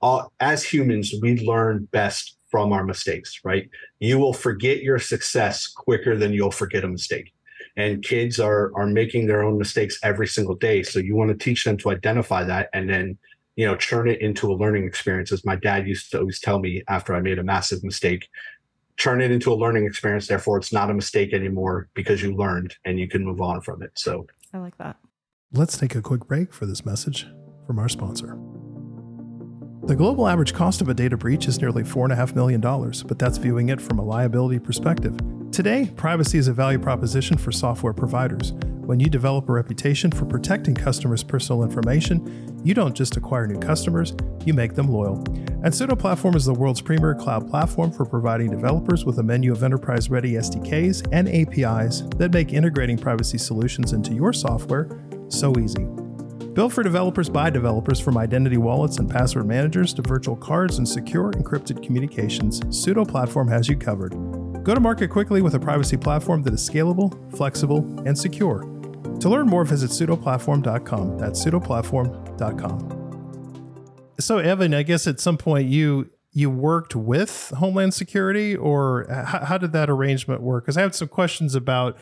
all, as humans, we learn best from our mistakes, right? You will forget your success quicker than you'll forget a mistake. And kids are are making their own mistakes every single day. So you want to teach them to identify that and then, you know, turn it into a learning experience. As my dad used to always tell me after I made a massive mistake, turn it into a learning experience. Therefore, it's not a mistake anymore because you learned and you can move on from it. So I like that. Let's take a quick break for this message from our sponsor. The global average cost of a data breach is nearly $4.5 million, but that's viewing it from a liability perspective. Today, privacy is a value proposition for software providers. When you develop a reputation for protecting customers' personal information, you don't just acquire new customers, you make them loyal. And Sudo Platform is the world's premier cloud platform for providing developers with a menu of enterprise ready SDKs and APIs that make integrating privacy solutions into your software so easy. Built for developers by developers from identity wallets and password managers to virtual cards and secure encrypted communications, Sudo Platform has you covered. Go to market quickly with a privacy platform that is scalable, flexible, and secure. To learn more, visit sudoplatform.com. That's sudoplatform.com. So, Evan, I guess at some point you you worked with Homeland Security, or how, how did that arrangement work? Because I have some questions about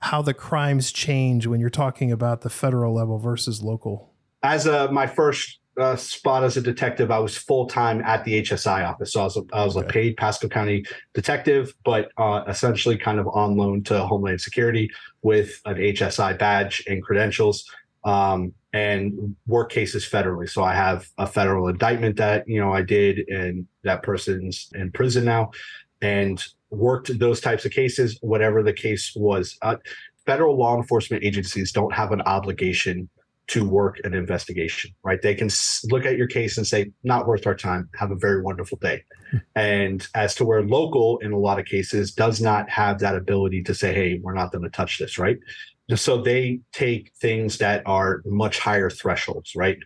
how the crimes change when you're talking about the federal level versus local. as a my first uh, spot as a detective, I was full time at the HSI office. So I was a, I was a paid Pasco County detective, but uh, essentially kind of on loan to Homeland Security with an HSI badge and credentials. Um, and work cases federally. So I have a federal indictment that you know I did, and that person's in prison now, and worked those types of cases, whatever the case was. Uh, federal law enforcement agencies don't have an obligation to work an investigation, right? They can look at your case and say, not worth our time. Have a very wonderful day. and as to where local, in a lot of cases, does not have that ability to say, hey, we're not going to touch this, right? So they take things that are much higher thresholds, right?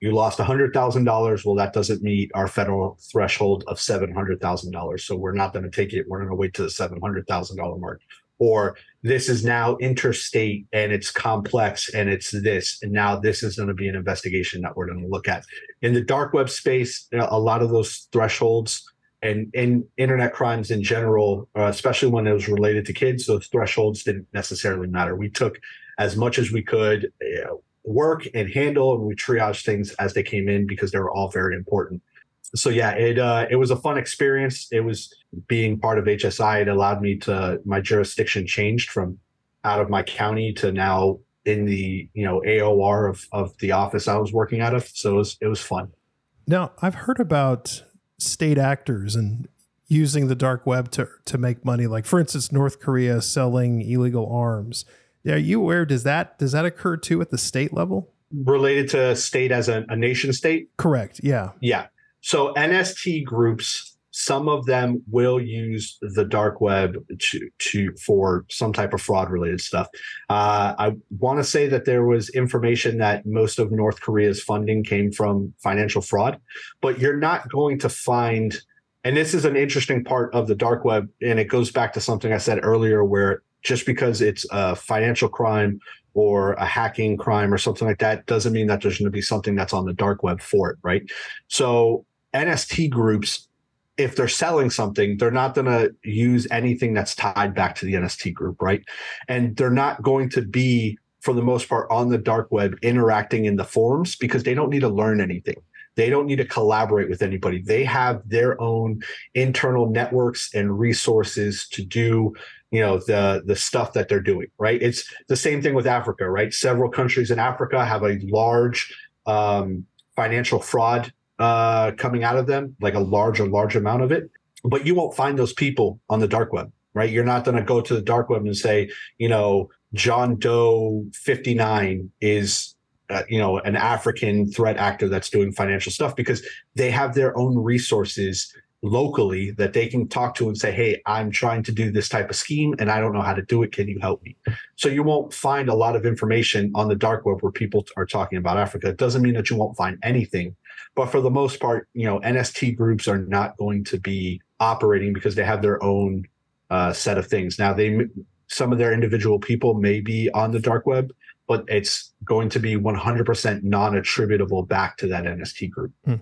You lost $100,000. Well, that doesn't meet our federal threshold of $700,000. So we're not going to take it. We're going to wait to the $700,000 mark. Or this is now interstate and it's complex and it's this. And now this is going to be an investigation that we're going to look at. In the dark web space, a lot of those thresholds and in internet crimes in general, uh, especially when it was related to kids, those thresholds didn't necessarily matter. We took as much as we could you know, work and handle, and we triage things as they came in because they were all very important. so yeah, it uh, it was a fun experience. It was being part of HSI. It allowed me to my jurisdiction changed from out of my county to now in the you know AOR of of the office I was working out of. So it was it was fun. Now I've heard about state actors and using the dark web to to make money. Like for instance, North Korea selling illegal arms. Are you aware? Does that does that occur too at the state level? Related to state as a, a nation state? Correct. Yeah. Yeah. So NST groups, some of them will use the dark web to to for some type of fraud related stuff. Uh, I want to say that there was information that most of North Korea's funding came from financial fraud, but you're not going to find. And this is an interesting part of the dark web, and it goes back to something I said earlier, where just because it's a financial crime or a hacking crime or something like that doesn't mean that there's going to be something that's on the dark web for it, right? So NST groups, if they're selling something, they're not going to use anything that's tied back to the NST group, right? And they're not going to be, for the most part, on the dark web interacting in the forums because they don't need to learn anything. They don't need to collaborate with anybody. They have their own internal networks and resources to do you know the the stuff that they're doing right it's the same thing with africa right several countries in africa have a large um, financial fraud uh, coming out of them, like a large, a large amount of it. But you won't find those people on the dark web, right? You're not going to go to the dark web and say, you know, John Doe 59 is, uh, you know, an African threat actor that's doing financial stuff because they have their own resources locally that they can talk to and say, Hey, I'm trying to do this type of scheme and I don't know how to do it. Can you help me? So you won't find a lot of information on the dark web where people are talking about Africa. It doesn't mean that you won't find anything but for the most part, you know, NST groups are not going to be operating because they have their own uh, set of things. Now, they some of their individual people may be on the dark web, but it's going to be 100% non-attributable back to that NST group. Hmm.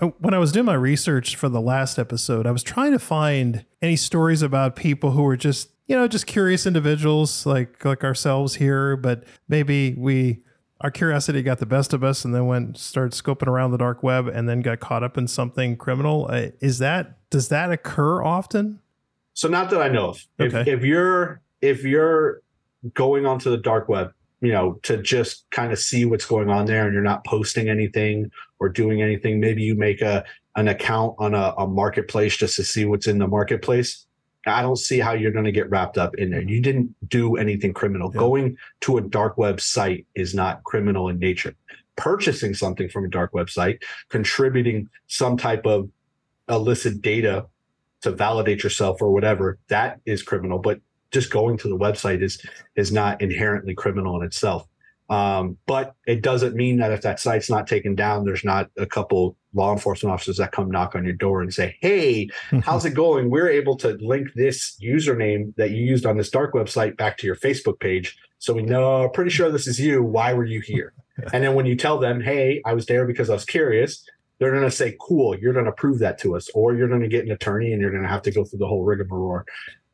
Oh, when I was doing my research for the last episode, I was trying to find any stories about people who were just, you know, just curious individuals like like ourselves here, but maybe we our curiosity got the best of us and then went started scoping around the dark web and then got caught up in something criminal. Uh, is that does that occur often? So not that i know of. Okay. if, if you're if you're going onto the dark web you know to just kind of see what's going on there and you're not posting anything or doing anything maybe you make a an account on a, a marketplace just to see what's in the marketplace I don't see how you're going to get wrapped up in there. You didn't do anything criminal. Yeah. Going to a dark web site is not criminal in nature. Purchasing something from a dark website, contributing some type of illicit data to validate yourself or whatever, that is criminal. But just going to the website is is not inherently criminal in itself. Um, but it doesn't mean that if that site's not taken down, there's not a couple law enforcement officers that come knock on your door and say, Hey, how's it going? We're able to link this username that you used on this dark website back to your Facebook page. So we know, pretty sure this is you. Why were you here? and then when you tell them, Hey, I was there because I was curious, they're going to say, Cool, you're going to prove that to us, or you're going to get an attorney and you're going to have to go through the whole rigmarole.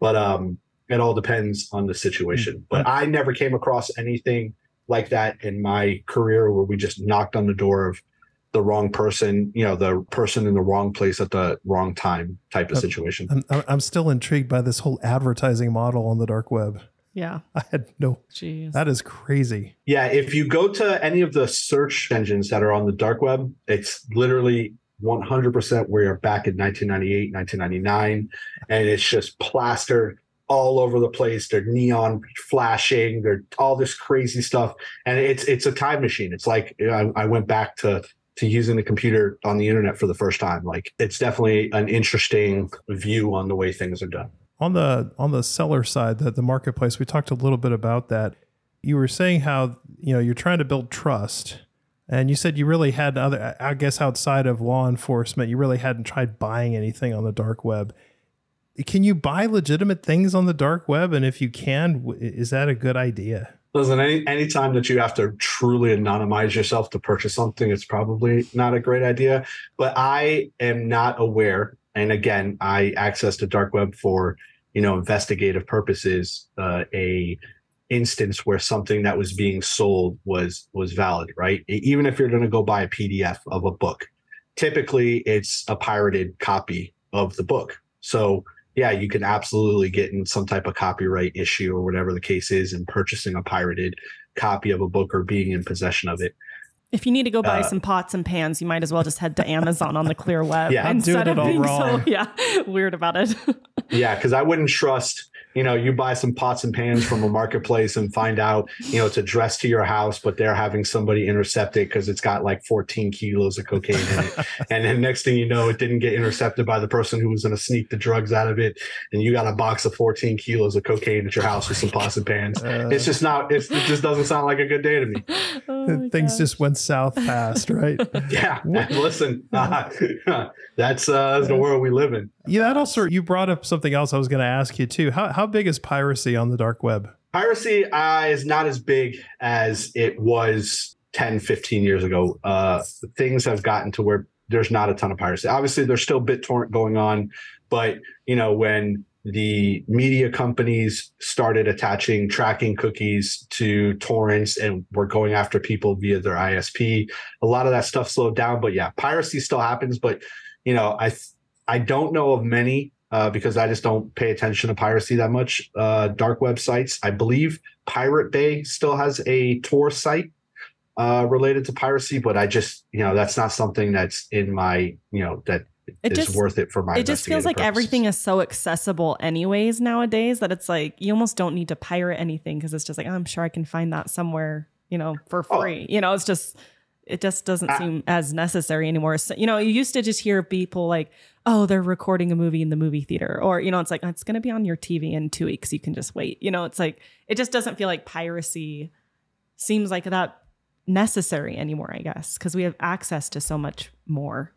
But um, it all depends on the situation. Mm-hmm. But I never came across anything like that in my career where we just knocked on the door of the wrong person, you know, the person in the wrong place at the wrong time type of situation. I'm, I'm still intrigued by this whole advertising model on the dark web. Yeah. I had no. Jeez. That is crazy. Yeah. If you go to any of the search engines that are on the dark web, it's literally 100% where you're back in 1998, 1999. And it's just plastered all over the place. They're neon flashing. They're all this crazy stuff, and it's it's a time machine. It's like I, I went back to to using the computer on the internet for the first time. Like it's definitely an interesting view on the way things are done. On the on the seller side, the, the marketplace, we talked a little bit about that. You were saying how you know you're trying to build trust. And you said you really had other, I guess, outside of law enforcement, you really hadn't tried buying anything on the dark web can you buy legitimate things on the dark web? And if you can, is that a good idea? Listen, any any time that you have to truly anonymize yourself to purchase something, it's probably not a great idea. But I am not aware, and again, I access the dark web for you know investigative purposes. Uh, a instance where something that was being sold was was valid, right? Even if you're going to go buy a PDF of a book, typically it's a pirated copy of the book. So yeah, you can absolutely get in some type of copyright issue or whatever the case is in purchasing a pirated copy of a book or being in possession of it. If you need to go buy Uh, some pots and pans, you might as well just head to Amazon on the clear web Yeah, instead of being wrong. so yeah weird about it. Yeah, because I wouldn't trust, you know, you buy some pots and pans from a marketplace and find out, you know, it's addressed to your house, but they're having somebody intercept it because it's got like 14 kilos of cocaine in it. and then next thing you know, it didn't get intercepted by the person who was going to sneak the drugs out of it. And you got a box of 14 kilos of cocaine at your house with some pots and pans. Uh, it's just not, it's, it just doesn't sound like a good day to me. Oh things gosh. just went south fast, right? Yeah. Listen, that's, uh, that's the world we live in. yeah, that also you brought up something else I was going to ask you too. How how big is piracy on the dark web? piracy uh, is not as big as it was 10 15 years ago. Uh, things have gotten to where there's not a ton of piracy. Obviously there's still bittorrent going on but you know when the media companies started attaching tracking cookies to torrents and were going after people via their isp a lot of that stuff slowed down. But yeah piracy still happens. But you know i i don't know of many uh, because I just don't pay attention to piracy that much. Uh, dark websites, I believe Pirate Bay still has a Tor site uh, related to piracy, but I just, you know, that's not something that's in my, you know, that It is just- worth it for my. it just feels like everything is so accessible anyways nowadays that it's like you almost don't need to pirate anything because it's just like oh, i'm sure i can find that somewhere you know for Oh. free you know it's just it just doesn't I- seem as necessary anymore so, you know you used to just hear people like oh they're recording a movie in the movie theater or you know it's like it's going to be on your tv in two weeks you can just wait you know it's like it just doesn't feel like piracy seems like that necessary anymore i guess because we have access to so much more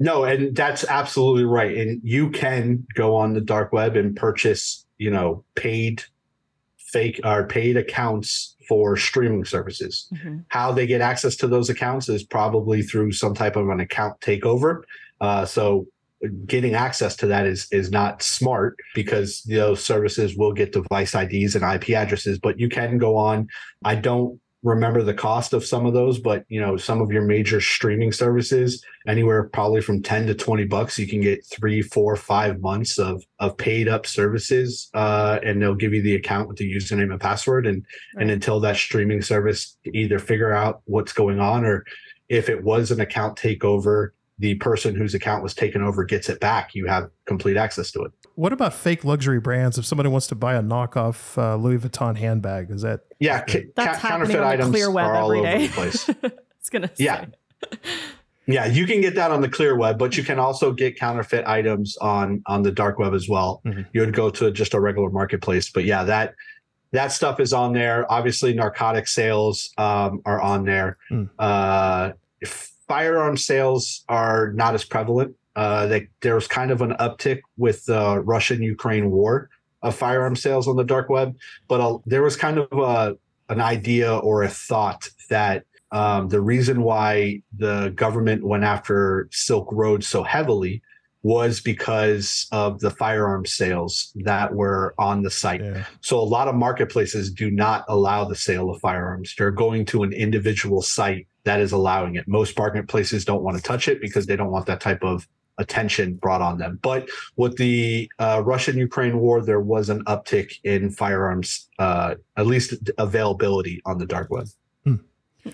No, and that's absolutely right. And you can go on the dark web and purchase, you know, paid fake or paid accounts for streaming services. Mhm. How they get access to those accounts is probably through some type of an account takeover. Uh, so getting access to that is is not smart because those services will get device IDs and IP addresses, but you can go on. I don't remember the cost of some of those, but you know, some of your major streaming services, anywhere probably from 10 to 20 bucks, you can get three, four, five months of of paid up services. Uh, and they'll give you the account with the username and password. And and until that streaming service either figure out what's going on or if it was an account takeover, the person whose account was taken over gets it back, you have complete access to it. What about fake luxury brands? If somebody wants to buy a knockoff uh, Louis Vuitton handbag, is that Yeah, ca- That's ca- happening counterfeit on items clear web are all every over the place. it's gonna Yeah. say. Yeah, you can get that on the clear web, but you can also get counterfeit items on on the dark web as well. Mhm. You would go to just a regular marketplace, but yeah, that that stuff is on there. Obviously, narcotic sales um, are on there. Mm. Uh, firearm sales are not as prevalent. Uh, they, there's kind of an uptick with the Russian-Ukraine war of firearm sales on the dark web, but uh, there was kind of a, an idea or a thought that um, the reason why the government went after Silk Road so heavily was because of the firearm sales that were on the site. yeah. So a lot of marketplaces do not allow the sale of firearms. They're going to an individual site that is allowing it. Most marketplaces don't want to touch it because they don't want that type of attention brought on them. But with the uh, Russian-Ukraine war, there was an uptick in firearms, uh, at least availability on the dark web.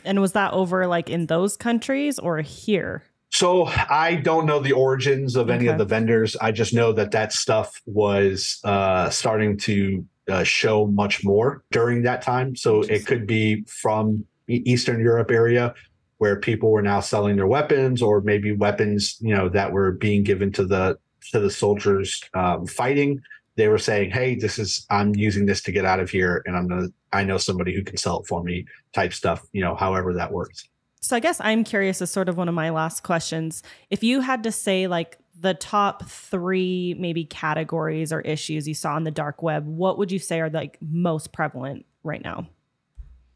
And was that over like in those countries or here? So I don't know the origins of any Okay. of the vendors. I just know that that stuff was uh, starting to uh, show much more during that time. So it could be from Eastern Europe area where people were now selling their weapons, or maybe weapons you know that were being given to the to the soldiers um, fighting. They were saying, "Hey, this is I'm using this to get out of here, and I'm gonna I know somebody who can sell it for me." Type stuff, you know, however that works. So I guess I'm curious as sort of one of my last questions. If you had to say like the top three maybe categories or issues you saw on the dark web, what would you say are like most prevalent right now?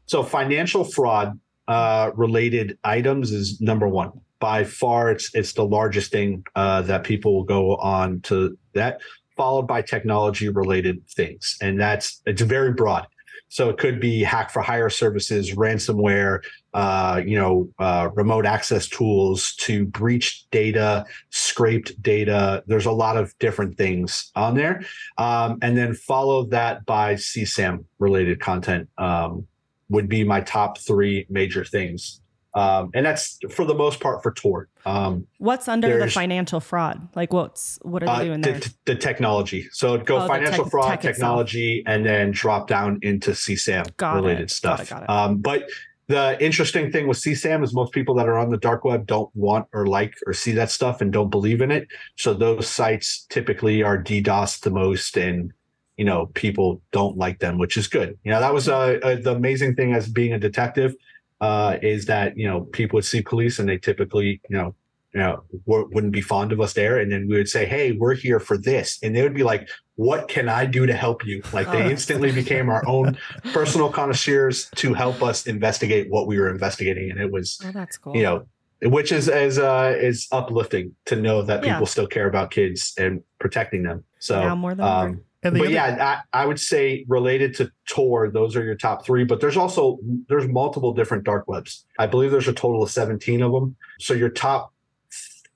So financial fraud uh, related items is number one by far. It's it's the largest thing uh, that people will go on to that, followed by technology related things, and that's it's very broad. So it could be hack for hire services, ransomware, uh, you know, uh, remote access tools to breach data, scraped data. There's a lot of different things on there. Um, and then follow that by CSAM related content um, would be my top three major things. Um, and that's for the most part for Tor. Um, what's under the financial fraud? Like what's what are they uh, doing there? The, the, technology. So it'd go oh, financial tech, fraud, tech technology, itself. and then drop down into CSAM got related it. stuff. Got it, got it. Um, but the interesting thing with CSAM is most people that are on the dark web don't want or like or see that stuff and don't believe in it. So those sites typically are DDoS the most and you know people don't like them, which is good. You know that was uh, uh, the amazing thing as being a detective uh, is that you know people would see police and they typically you know you know wouldn't be fond of us there. And then we would say hey we're here for this. And they would be like what can i do to help you? Like they oh. instantly became our own personal connoisseurs to help us investigate what we were investigating. And it was oh, that's cool. you know which is as uh is uplifting to know that people still care about kids and protecting them. So now more than um, and but other- yeah, I, I, would say related to Tor, those are your top three. But there's also there's multiple different dark webs. I believe there's a total of 17 of them. So your top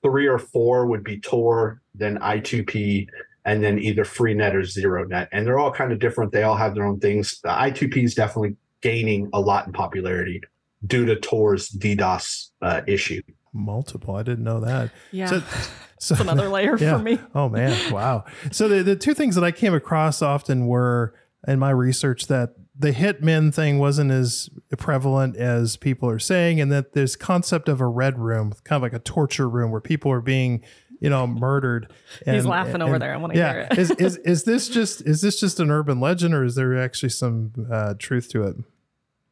three or four would be Tor, then I2P, and then either FreeNet or ZeroNet. And they're all kind of different. They all have their own things. The I2P is definitely gaining a lot in popularity due to Tor's DDoS uh, issue. Multiple. I didn't know that. Yeah. So, so another layer yeah. for me. oh man, wow. So the, the two things that I came across often were in my research that the hitmen thing wasn't as prevalent as people are saying, and that this concept of a red room, kind of like a torture room where people are being you know, murdered. And, He's laughing and, over there. I want to yeah. hear it. is, is is this just is this just an urban legend, or is there actually some uh, truth to it?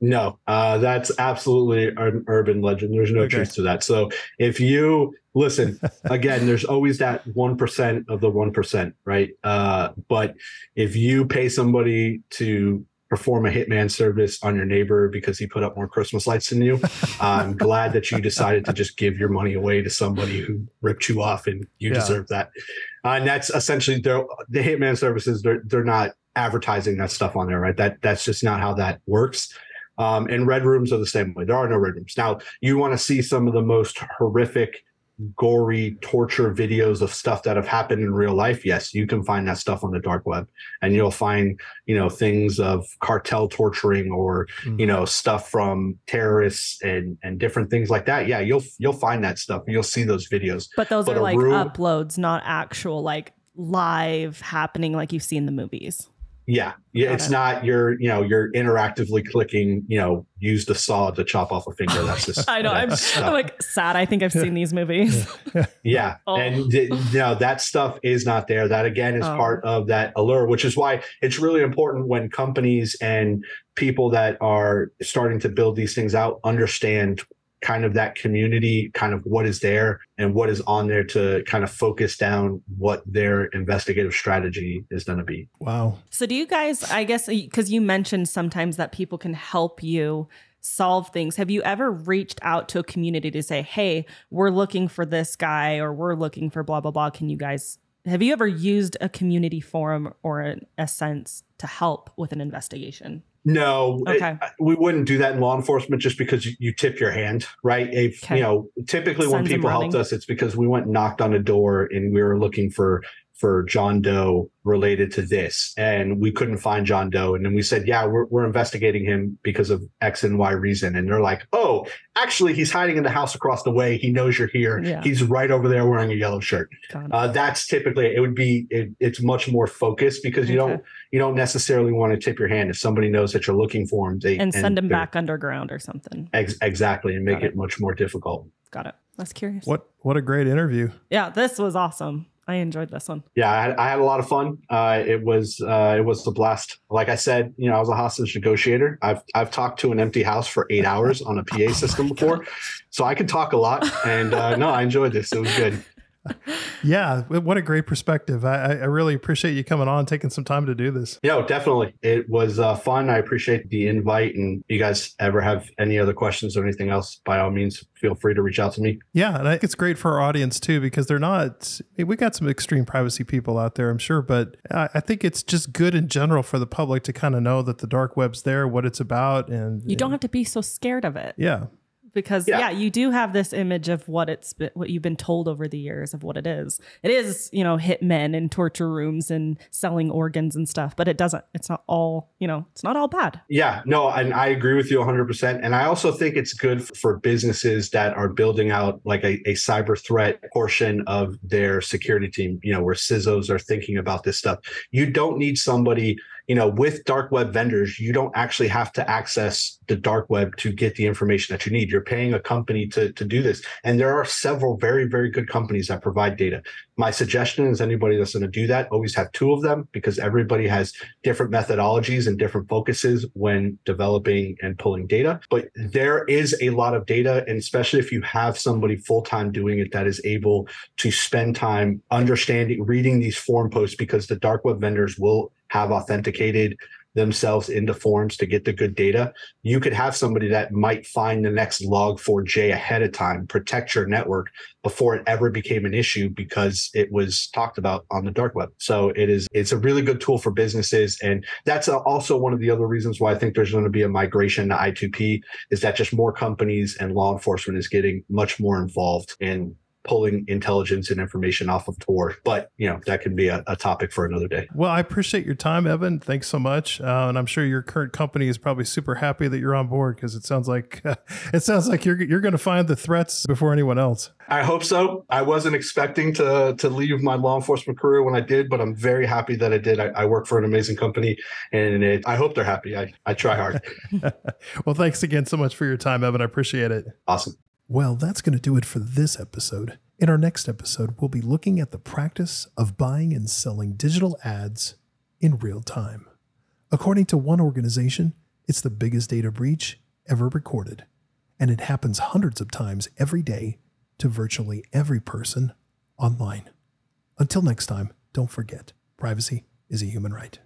No, uh, that's absolutely an urban legend. There's no okay. truth to that. So if you listen again, there's always that one percent of the one percent, right? Uh, but if you pay somebody to perform a hitman service on your neighbor because he put up more Christmas lights than you, I'm glad that you decided to just give your money away to somebody who ripped you off, and you yeah. deserve that. Uh, and that's essentially the hitman services. They're they're not advertising that stuff on there, right? That that's just not how that works. Um, and red rooms are the same way. There are no red rooms. Now, you want to see some of the most horrific, gory torture videos of stuff that have happened in real life. Yes, you can find that stuff on the dark web, and you'll find you know things of cartel torturing or mm-hmm. you know stuff from terrorists and and different things like that. Yeah, you'll you'll find that stuff. You'll see those videos. But those but are like room, uploads, not actual like live happening like you see in the movies. Yeah, yeah. Got it's it. not you're you know you're interactively clicking. You know, use the saw to chop off a finger. That's just. I know. I'm, I'm, like sad. I think I've seen these movies. yeah, oh. and you know that stuff is not there. That again is oh. part of that allure, which is why it's really important when companies and people that are starting to build these things out understand kind of that community, kind of what is there and what is on there to kind of focus down what their investigative strategy is going to be. Wow. So, do you guys, I guess, uh, because you mentioned sometimes that people can help you solve things. Have you ever reached out to a community to say, hey, we're looking for this guy or we're looking for blah, blah, blah? Can you guys, have you ever used a community forum or OSINT to help with an investigation? No, okay. It, we wouldn't do that in law enforcement just because you, tip your hand, right? If okay. you know, typically Sends when people helped us, it's because we went knocked on a door and we were looking for for John Doe related to this. And we couldn't find John Doe. And then we said, yeah, we're, we're investigating him because of X and Y reason. And they're like, oh, actually, he's hiding in the house across the way. He knows you're here. Yeah. He's right over there wearing a yellow shirt. Uh, that's typically, it would be, it, it's much more focused because you okay. don't, you don't necessarily want to tip your hand if somebody knows that you're looking for him. They, and send him back underground or something. Ex- exactly. And make it. it much more difficult. Got it. That's curious. What, what a great interview. Yeah, this was awesome. I enjoyed this one. Yeah, I had, I had a lot of fun. Uh, it was uh, it was a blast. Like I said, you know, I was a hostage negotiator. I've I've talked to an empty house for eight hours on a PA system before, so I can talk a lot. And uh, no, I enjoyed this. It was good. Yeah, what a great perspective. I, I really appreciate you coming on, taking some time to do this. Yeah, definitely. It was uh, fun. I appreciate the invite. And you guys ever have any other questions or anything else, by all means, feel free to reach out to me. Yeah, and I think it's great for our audience too because they're not. We got some extreme privacy people out there, I'm sure, but I think it's just good in general for the public to kind of know that the dark web's there, what it's about, and you don't have to be so scared of it. Yeah, because yeah. yeah. you do have this image of what it's what you've been told over the years of what it is. It is, you know, hit men in torture rooms and selling organs and stuff, but it doesn't it's not all, you know, it's not all bad. Yeah, no, and I agree with you 100% and I also think it's good for businesses that are building out like a, a cyber threat portion of their security team, you know, where CISOs are thinking about this stuff. You don't need somebody you know, with dark web vendors, you don't actually have to access the dark web to get the information that you need. You're paying a company to, to do this. And there are several very, very good companies that provide data. My suggestion is anybody that's going to do that, always have two of them because everybody has different methodologies and different focuses when developing and pulling data. But there is a lot of data, and especially if you have somebody full time doing it that is able to spend time understanding, reading these forum posts because the dark web vendors will have authenticated themselves into forms to get the good data, you could have somebody that might find the next log4j ahead of time, protect your network before it ever became an issue because it was talked about on the dark web. So it is it's a really good tool for businesses and that's also one of the other reasons why I think there's going to be a migration to I2P is that just more companies and law enforcement is getting much more involved in pulling intelligence and information off of Tor. But you know that can be a, a topic for another day. Well, I appreciate your time, Evan. Thanks so much, uh, and I'm sure your current company is probably super happy that you're on board because it sounds like uh, it sounds like you're you're going to find the threats before anyone else. I hope so. I wasn't expecting to to leave my law enforcement career when I did, but I'm very happy that I did. I, I work for an amazing company, and it, I hope they're happy. I, I try hard. well, thanks again so much for your time, Evan. I appreciate it. Awesome. Well, that's going to do it for this episode. In our next episode, we'll be looking at the practice of buying and selling digital ads in real time. According to one organization, it's the biggest data breach ever recorded, and it happens hundreds of times every day to virtually every person online. Until next time, don't forget privacy is a human right.